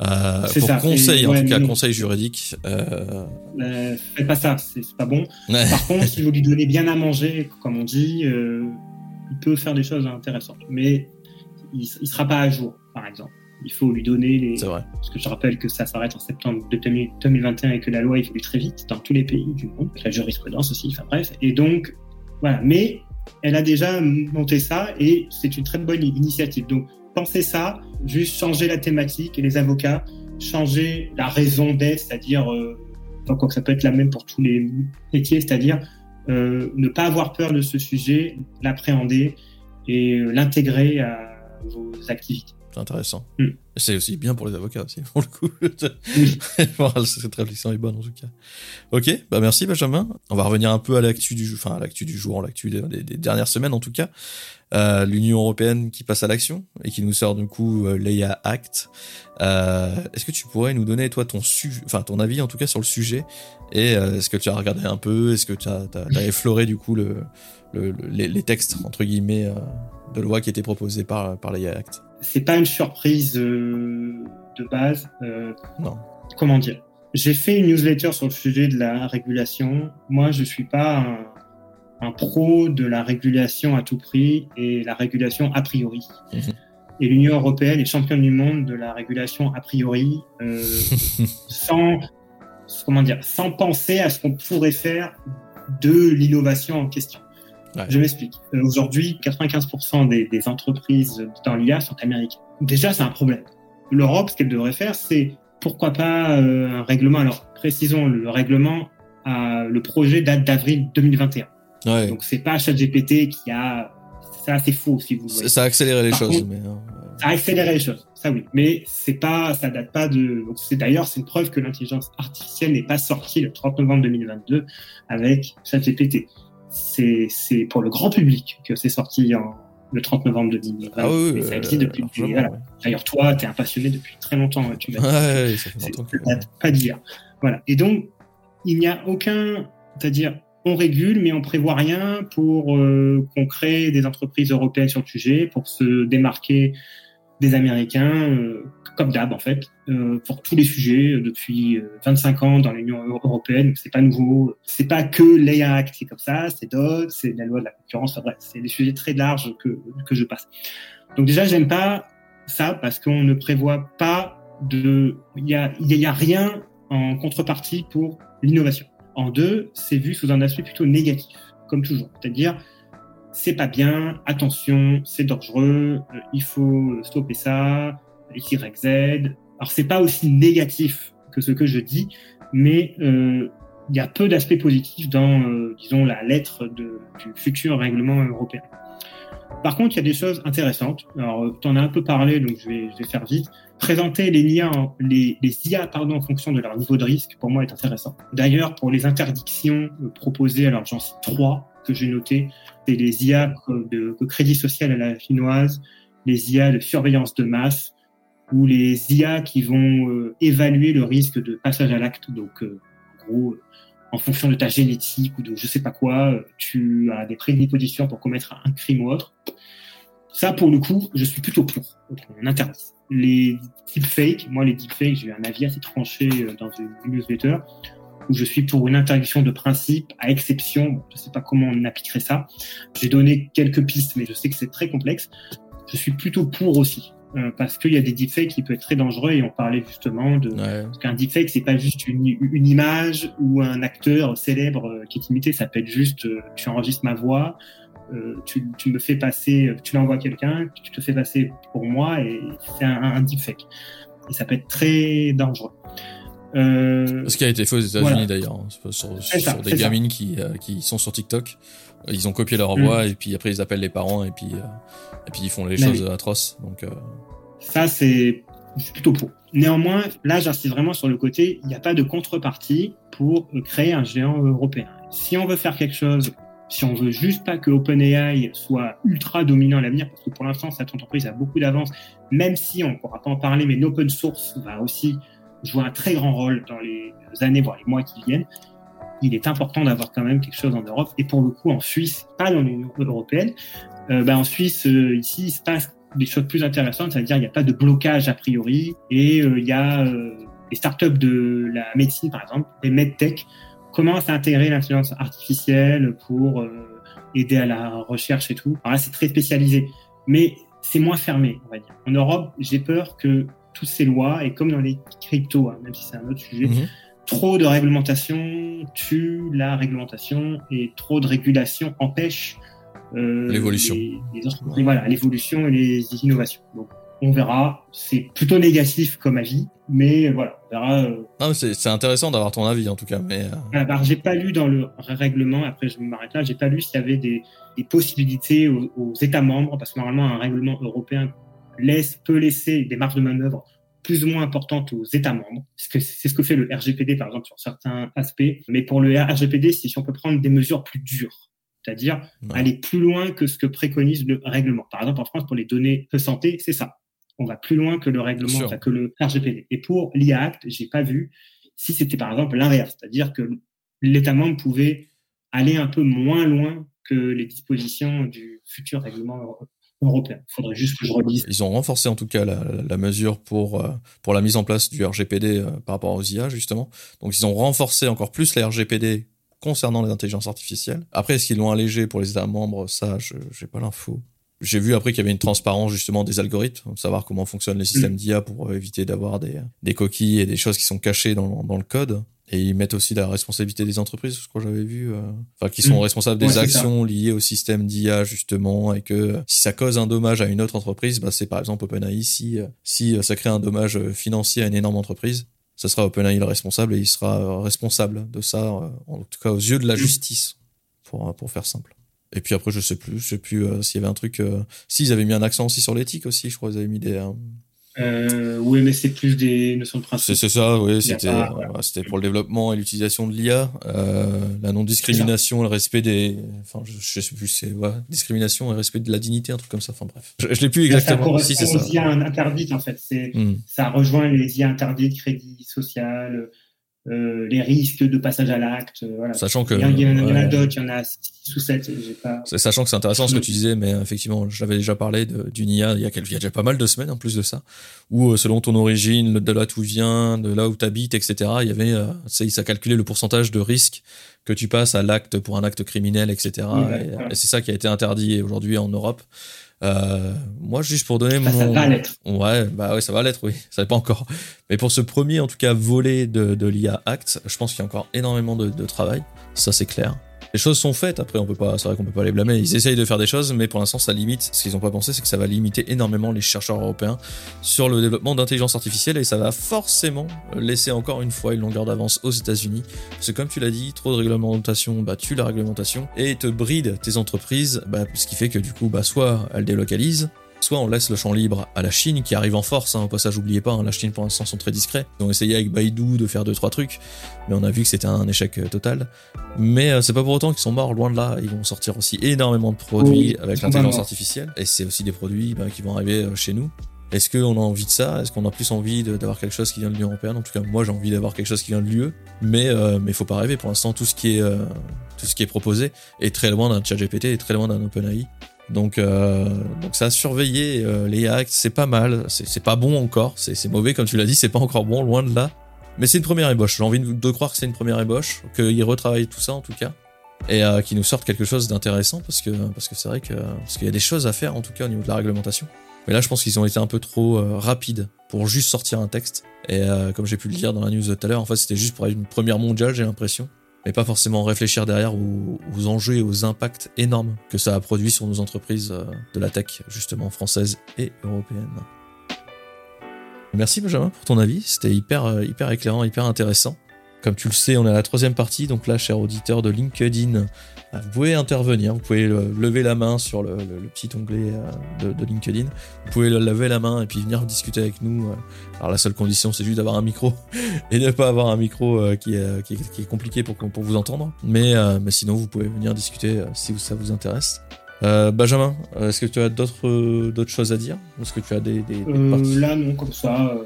Euh, pour ça. conseil, en tout cas, conseil juridique. Euh... euh faites pas ça, c'est pas bon. Par contre, si vous lui donnez bien à manger, comme on dit, il peut faire des choses intéressantes. Mais il, ne sera pas à jour, par exemple. Il faut lui donner les. C'est vrai. Parce que je rappelle que ça s'arrête en septembre 2021 et que la loi évolue très vite dans tous les pays du monde, la jurisprudence aussi, enfin bref. Et donc, voilà. Mais elle a déjà monté ça et c'est une très bonne initiative. Donc, pensez ça, juste changer la thématique et les avocats, changer la raison d'être, c'est-à-dire, euh, quoi que ça peut être la même pour tous les métiers, c'est-à-dire euh, ne pas avoir peur de ce sujet, l'appréhender et euh, l'intégrer à vos activités. C'est intéressant. Mm. C'est aussi bien pour les avocats aussi, pour le coup. Voilà, Cette réflexion est bonne en tout cas. Ok, bah merci Benjamin. On va revenir un peu à l'actu du, enfin à l'actu du jour, l'actu des, des- des dernières semaines en tout cas. Euh, L'Union européenne qui passe à l'action et qui nous sort du coup euh, l'EIA Act. Euh, Est-ce que tu pourrais nous donner toi ton su, enfin ton avis en tout cas sur le sujet et euh, est-ce que tu as regardé un peu, est-ce que tu as, effleuré du coup le, le- le- les, les textes entre guillemets euh, de loi qui étaient proposés par par l'EIA Act C'est pas une surprise euh, de base. Non. comment dire? J'ai fait une newsletter sur le sujet de la régulation. Moi, je suis pas un, un pro de la régulation à tout prix et la régulation a priori. Mhm. Et l'Union européenne est championne du monde de la régulation a priori, sans comment dire, sans penser à ce qu'on pourrait faire de l'innovation en question. Ouais. Je m'explique. Euh, Aujourd'hui, 95% des, des entreprises dans l'IA sont américaines. Déjà, c'est un problème. L'Europe, ce qu'elle devrait faire, c'est pourquoi pas euh, un règlement. Alors, précisons, le règlement, le projet date d'avril 2021. Ouais. Donc, c'est pas ChatGPT qui a. Ça, c'est faux, si vous voulez. Ça a accéléré les Par choses, contre- mais hein, Ça a accéléré les choses, ça oui. Mais c'est pas, ça date pas de. C'est d'ailleurs, c'est une preuve que l'intelligence artificielle n'est pas sortie le 30 novembre 2022 avec ChatGPT. C'est, c'est pour le grand public que c'est sorti en, le 30 novembre 2022. ah oui, ça euh, existe depuis. largement, voilà. ouais. D'ailleurs, toi, tu es un passionné depuis très longtemps. Tu m'as. Ouais, ouais, ça fait longtemps que. pas d'hier. Voilà. Et donc, il n'y a aucun, c'est-à-dire, on régule, mais on prévoit rien pour euh, qu'on crée des entreprises européennes sur le sujet, pour se démarquer des Américains, euh, comme d'hab en fait, euh, pour tous les sujets euh, depuis euh, 25 ans dans l'Union euro- européenne. C'est pas nouveau. C'est pas que l'EIA Act qui est comme ça, c'est d'autres, c'est la loi de la concurrence. Enfin, bref, c'est des sujets très larges que que je passe. Donc déjà, j'aime pas ça parce qu'on ne prévoit pas de, il y a, y a rien en contrepartie pour l'innovation. En deux, c'est vu sous un aspect plutôt négatif, comme toujours. C'est-à-dire, c'est pas bien, attention, c'est dangereux, euh, il faut stopper ça, Y, Z. Alors, c'est pas aussi négatif que ce que je dis, mais euh, il y a peu d'aspects positifs dans, euh, disons, la lettre du futur règlement européen. Par contre, il y a des choses intéressantes. Alors, tu en as un peu parlé, donc je vais, faire vite. Présenter les en- les, IA pardon, en fonction de leur niveau de risque, pour moi, est intéressant. D'ailleurs, pour les interdictions proposées, alors j'en cite trois que j'ai notées. C'est les IA de, crédit social à la chinoise, les IA de surveillance de masse, ou les IA qui vont euh, évaluer le risque de passage à l'acte. Donc, euh, en gros, euh, en fonction de ta génétique ou de je sais pas quoi, tu as des prédispositions pour commettre un crime ou autre. Ça, pour le coup, je suis plutôt pour. On interdit. Les deepfakes, moi, les deepfakes, j'ai un avis assez tranché dans une newsletter où je suis pour une interdiction de principe, à exception, je sais pas comment on appliquerait ça. J'ai donné quelques pistes, mais je sais que c'est très complexe. Je suis plutôt pour aussi, euh, parce qu'il y a des deepfakes qui peuvent être très dangereux et on parlait justement de, Ouais. parce qu'un deepfake, c'est pas juste une, une image ou un acteur célèbre euh, qui est imité, ça peut être juste euh, tu enregistres ma voix, euh, tu, tu me fais passer, tu l'envoies à quelqu'un, tu te fais passer pour moi et c'est un, un deepfake. Et ça peut être très dangereux. Euh, Ce qui a été fait aux États-Unis Voilà. d'ailleurs, hein, sur, ça, des ça. gamines qui, euh, qui sont sur TikTok. Ils ont copié leur Mm. voix et puis après ils appellent les parents et puis euh, et puis ils font les choses atroces. Donc Ça, c'est plutôt pour. Néanmoins, là, j'insiste vraiment sur le côté, il n'y a pas de contrepartie pour créer un géant européen. Si on veut faire quelque chose, si on veut juste pas que OpenAI soit ultra dominant à l'avenir, parce que pour l'instant, cette entreprise a beaucoup d'avance, même si on ne pourra pas en parler, mais l'open source va aussi jouer un très grand rôle dans les années, voire les mois qui viennent. Il est important d'avoir quand même quelque chose en Europe. Et pour le coup, en Suisse, pas dans l'Union européenne, euh, ben, en Suisse, euh, ici, il se passe des choses plus intéressantes, c'est-à-dire il n'y a pas de blocage a priori et euh, il y a euh, les startups de la médecine par exemple, les medtech commencent à intégrer l'intelligence artificielle pour aider à la recherche et tout. Alors là c'est très spécialisé, mais c'est moins fermé on va dire. En Europe j'ai peur que toutes ces lois et comme dans les cryptos, hein, même si c'est un autre sujet, mhm. trop de réglementation tue la réglementation et trop de régulation empêche euh, L'évolution. les- les. Voilà, l'évolution et les innovations. Donc, on verra. C'est plutôt négatif comme avis, mais voilà, c'est intéressant d'avoir ton avis en tout cas. Mais bah, j'ai pas lu dans le règlement. Après, je m'arrête là. J'ai pas lu s'il y avait des, possibilités aux, aux, États membres, parce que normalement un règlement européen laisse peut laisser des marges de manœuvre plus ou moins importante aux États membres. C'est ce que fait le RGPD, par exemple, sur certains aspects. Mais pour le RGPD, c'est si on peut prendre des mesures plus dures, c'est-à-dire aller plus loin que ce que préconise le règlement. Par exemple, en France, pour les données de santé, c'est ça. On va plus loin que le règlement, que le RGPD. Et pour l'IA Act, j'ai pas vu si c'était par exemple l'inverse, c'est-à-dire que l'État membre pouvait aller un peu moins loin que les dispositions du futur règlement européen. faudrait juste que je relise. Ils ont renforcé en tout cas la, mesure pour, euh, pour la mise en place du RGPD euh, par rapport aux IA, justement. Donc ils ont renforcé encore plus la RGPD concernant les intelligences artificielles. Après, est-ce qu'ils l'ont allégé pour les États membres? Ça, je n'ai pas l'info. J'ai vu après qu'il y avait une transparence justement des algorithmes, savoir comment fonctionnent les systèmes mm. d'IA pour éviter d'avoir des, des, coquilles et des choses qui sont cachées dans, dans le code. Et ils mettent aussi la responsabilité des entreprises, je crois que j'avais vu, euh, enfin qui sont mm. responsables des actions liées au système d'IA justement, et que si ça cause un dommage à une autre entreprise, bah, c'est par exemple OpenAI. Si euh, si ça crée un dommage financier à une énorme entreprise, ce sera OpenAI le responsable et il sera responsable de ça, en tout cas aux yeux de la mm. justice, pour pour faire simple. Et puis après, je sais plus, je sais plus euh, s'il y avait un truc. Euh... S'ils avaient mis un accent aussi sur l'éthique aussi, je crois qu'ils avaient mis des. Euh, oui, mais c'est plus des notions de principe. C'est ça, oui. C'était pour le développement et l'utilisation de l'IA, euh, la non-discrimination, le respect des. Enfin, je, je sais plus, c'est ouais, discrimination et respect de la dignité, un truc comme ça. Enfin bref, je, je l'ai plus exactement. Ça si, c'est ça. IA interdites en fait. Hmm. ça rejoint les IA interdites, crédit social euh, les risques de passage à l'acte. Euh, voilà. Sachant que. Il y, en a d'autres, il y en a 6 ou 7. Pas... Sachant que c'est intéressant ce que tu disais, mais effectivement, j'avais déjà parlé d'une IA il y, a quelques, il y a déjà pas mal de semaines en plus de ça, où euh, selon ton origine, de là où tu viens, de là où tu habites, etc., il y avait, euh, ça calculé le pourcentage de risque que tu passes à l'acte pour un acte criminel, etc. et c'est ça qui a été interdit aujourd'hui en Europe. Euh, moi, juste pour donner mon. Ça va l'être. Ouais, bah ouais, ça va l'être, oui. Ça n'est pas encore. Mais pour ce premier, en tout cas, volet de, de l'IA Act, je pense qu'il y a encore énormément de, de travail. Ça, c'est clair les choses sont faites. Après, on peut pas, c'est vrai qu'on peut pas les blâmer. Ils essayent de faire des choses, mais pour l'instant, ça limite. Ce qu'ils ont pas pensé, c'est que ça va limiter énormément les chercheurs européens sur le développement d'intelligence artificielle et ça va forcément laisser encore une fois une longueur d'avance aux États-Unis. Parce que comme tu l'as dit, trop de réglementation, bah, tue la réglementation et te bride tes entreprises, bah, ce qui fait que du coup, bah, soit elles délocalisent, Soit on laisse le champ libre à la Chine qui arrive en force, hein, au passage n'oubliez pas, hein, la Chine pour l'instant sont très discrets. Ils ont essayé avec Baidu de faire deux trois trucs, mais on a vu que c'était un échec euh, total. Mais euh, c'est pas pour autant qu'ils sont morts, loin de là. Ils vont sortir aussi énormément de produits avec l'intelligence artificielle, et c'est aussi des produits bah, qui vont arriver euh, chez nous. Est-ce qu'on a envie de ça? Est-ce qu'on a plus envie d'avoir quelque chose qui vient de l'Union européenne? En tout cas, moi j'ai envie d'avoir quelque chose qui vient de l'UE, mais euh, mais faut pas rêver. Pour l'instant, tout ce qui est tout ce qui est proposé est très loin d'un ChatGPT, est très loin d'un OpenAI. Donc, euh, donc ça a surveillé euh, les hacks, c'est pas mal, c'est pas bon encore, c'est mauvais comme tu l'as dit, c'est pas encore bon, loin de là. Mais c'est une première ébauche, j'ai envie de, croire que c'est une première ébauche, qu'ils retravaillent tout ça en tout cas, et euh, qu'ils nous sortent quelque chose d'intéressant, parce que parce que c'est vrai que parce qu'il y a des choses à faire en tout cas au niveau de la réglementation. Mais là je pense qu'ils ont été un peu trop euh, rapides pour juste sortir un texte, et euh, comme j'ai pu le dire dans la news de tout à l'heure, en fait c'était juste pour une première mondiale j'ai l'impression mais pas forcément réfléchir derrière aux, enjeux et aux impacts énormes que ça a produit sur nos entreprises euh, de la tech, justement françaises et européennes. Merci Benjamin pour ton avis, c'était hyper, euh, hyper éclairant, hyper intéressant. Comme tu le sais, on est à la troisième partie, donc là, cher auditeur de LinkedIn, euh, vous pouvez intervenir, vous pouvez lever la main sur le, petit onglet euh, de, LinkedIn, vous pouvez lever la main et puis venir discuter avec nous. Euh. Alors la seule condition, c'est juste d'avoir un micro et ne pas avoir un micro qui est, qui est, compliqué pour, pour vous entendre. Mais, mais sinon, vous pouvez venir discuter si ça vous intéresse. Benjamin, est-ce que tu as d'autres d'autres choses à dire? Est-ce que tu as des, des, Là, non, comme ça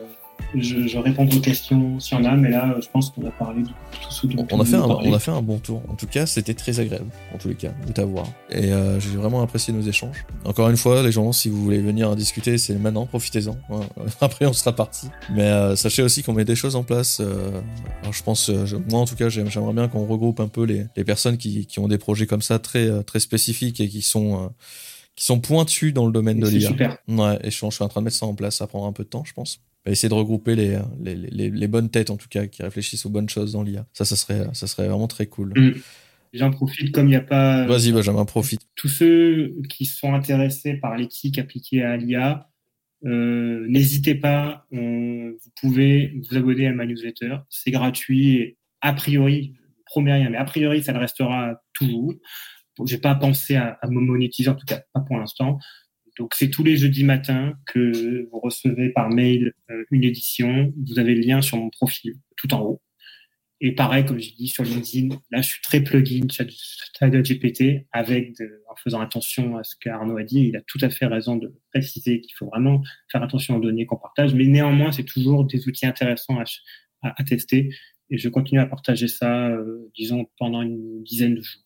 je, je réponds aux questions s'il y en a, mais là, je pense qu'on a parlé de tout ce dont on, a fait un, on a fait un bon tour. En tout cas, c'était très agréable, en tous les cas, de t'avoir. Et euh, j'ai vraiment apprécié nos échanges. Encore une fois, les gens, si vous voulez venir discuter, c'est maintenant, profitez-en. Après, on sera parti. Mais euh, sachez aussi qu'on met des choses en place. Euh, alors, je pense, moi en tout cas, j'aimerais bien qu'on regroupe un peu les, les personnes qui, qui, ont des projets comme ça très, très spécifiques et qui sont qui sont pointus dans le domaine de l'IA. Super. Ouais, et je, je suis en train de mettre ça en place. Ça prendra un peu de temps, je pense essayer de regrouper les, les, les, les, bonnes têtes, en tout cas, qui réfléchissent aux bonnes choses dans l'IA. Ça, ça serait, ça serait vraiment très cool. Mm. J'en profite, comme il n'y a pas. Vas-y, Benjamin, profite. Tous ceux qui sont intéressés par l'éthique appliquée à l'IA, Euh, N'hésitez pas, on, vous pouvez vous abonner à ma newsletter. C'est gratuit. Et a priori, je promets rien, mais a priori, ça le restera toujours. Je n'ai pas pensé à, à me monétiser, en tout cas pas pour l'instant. Donc c'est tous les jeudis matins que vous recevez par mail euh, une édition. Vous avez le lien sur mon profil tout en haut. Et pareil, comme j'ai dit sur LinkedIn, là, je suis très plugin GPT avec en faisant attention à ce qu'Arnaud a dit. Il a tout à fait raison de préciser qu'il faut vraiment faire attention aux données qu'on partage. Mais néanmoins, c'est toujours des outils intéressants à, tester. Et je continue à partager ça, euh, disons, pendant une dizaine de jours.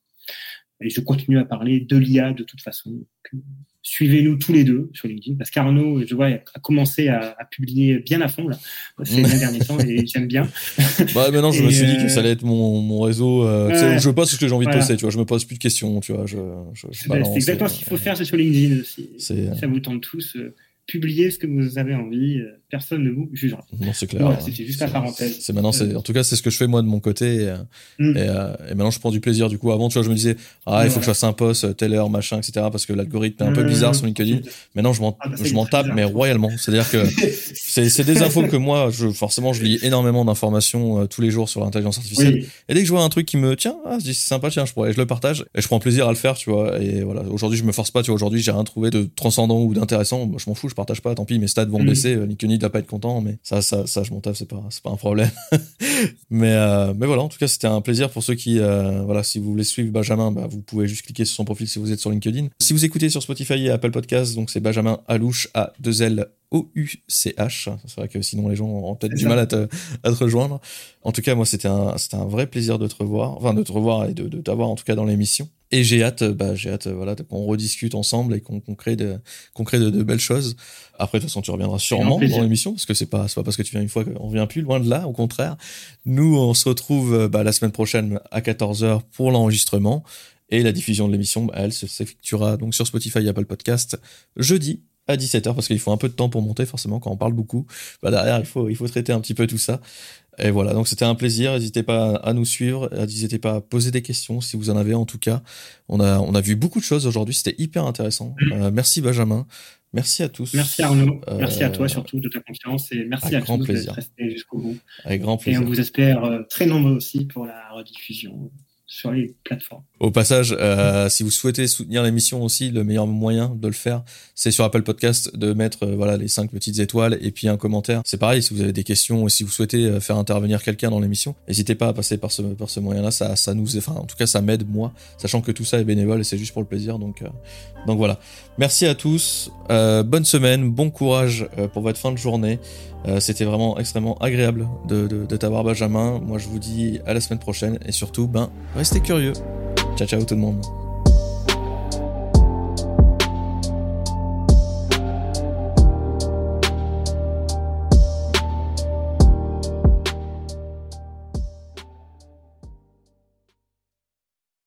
Et je continue à parler de l'IA de toute façon. Donc, suivez-nous tous les deux sur LinkedIn parce qu'Arnaud, je vois, a commencé à, à, publier bien à fond là ces derniers temps et j'aime bien. Bah maintenant, je et me suis dit que ça allait être mon, mon réseau. Euh, ouais, je poste ce que j'ai envie voilà. de poster, tu vois. Je me pose plus de questions, tu vois. Je, je, je balance, c'est exactement ce qu'il faut faire, c'est sur LinkedIn aussi. Ça vous tente tous. Euh, publiez ce que vous avez envie. Euh, personne ne vous jugera. Non, c'est clair. Voilà, C'était juste la parenthèse. C'est maintenant, c'est, en tout cas, c'est ce que je fais moi de mon côté. Et, mm. et, euh, et, maintenant, je prends du plaisir. Du coup, avant, tu vois, je me disais, ah, il faut ouais. que je fasse un post, telle heure, machin, etc. Parce que l'algorithme est un peu bizarre sur LinkedIn. Maintenant, je m'en, ah, bah, je m'en tape, mais royalement. C'est-à-dire que c'est, des infos que moi, je, forcément, je lis énormément d'informations euh, tous les jours sur l'intelligence artificielle. Oui. Et dès que je vois un truc qui me tient, ah, je dis, c'est sympa, tiens, je pourrais, je le partage. Et je prends plaisir à le faire, tu vois. Et voilà. Aujourd'hui, je me force pas, tu vois. Aujourd'hui, j'ai rien trouvé de transcendant ou d'intéressant. Je m'en fous, je partage pas, tant pis, mes stats vont mmh. baisser. LinkedIn pas être content, mais ça, ça, ça, je m'en tape, c'est pas, c'est pas un problème. mais, euh, mais voilà, en tout cas, c'était un plaisir pour ceux qui, euh, voilà, si vous voulez suivre Benjamin, bah, vous pouvez juste cliquer sur son profil si vous êtes sur LinkedIn. Si vous écoutez sur Spotify et Apple Podcasts, donc c'est Benjamin Alouche à 2 L O-U-C-H. C'est vrai que sinon les gens ont peut-être du mal à te, à te, rejoindre. En tout cas, moi, c'était un, c'était un vrai plaisir de te revoir, enfin, de te revoir et de, de t'avoir en tout cas dans l'émission. Et j'ai hâte, bah, j'ai hâte, voilà, qu'on rediscute ensemble et qu'on qu crée, de, qu'on crée de, de, belles choses. Après, de toute façon, tu reviendras sûrement dans l'émission parce que c'est pas, pas parce que tu viens une fois qu'on vient plus, loin de là, au contraire. Nous, on se retrouve bah, la semaine prochaine à 14h pour l'enregistrement. Et la diffusion de l'émission, bah, elle s'effectuera donc sur Spotify et Apple Podcast jeudi à 17h parce qu'il faut un peu de temps pour monter forcément quand on parle beaucoup. Bah derrière il faut il faut traiter un petit peu tout ça. Et voilà, donc c'était un plaisir, n'hésitez pas à nous suivre, n'hésitez pas à poser des questions si vous en avez en tout cas. On a on a vu beaucoup de choses aujourd'hui, c'était hyper intéressant. Euh, merci Benjamin. Merci à tous. Merci Arnaud. Euh, merci à toi surtout de ta confiance et merci à grand tous d'être restés jusqu'au bout. Avec grand plaisir. Et on vous espère euh, très nombreux aussi pour la rediffusion sur les plateformes. Au passage, euh, si vous souhaitez soutenir l'émission aussi, le meilleur moyen de le faire, c'est sur Apple Podcast de mettre euh, voilà les cinq petites étoiles et puis un commentaire. C'est pareil, si vous avez des questions ou si vous souhaitez euh, faire intervenir quelqu'un dans l'émission, n'hésitez pas à passer par ce par ce moyen-là. Ça ça nous, enfin en tout cas ça m'aide moi, sachant que tout ça est bénévole et c'est juste pour le plaisir. Donc donc voilà. Merci à tous. Bonne semaine, bon courage pour votre fin de journée. Euh, C'était vraiment extrêmement agréable de, t'avoir Benjamin. Moi je vous dis à la semaine prochaine et surtout, ben, restez curieux. Ciao ciao tout le monde.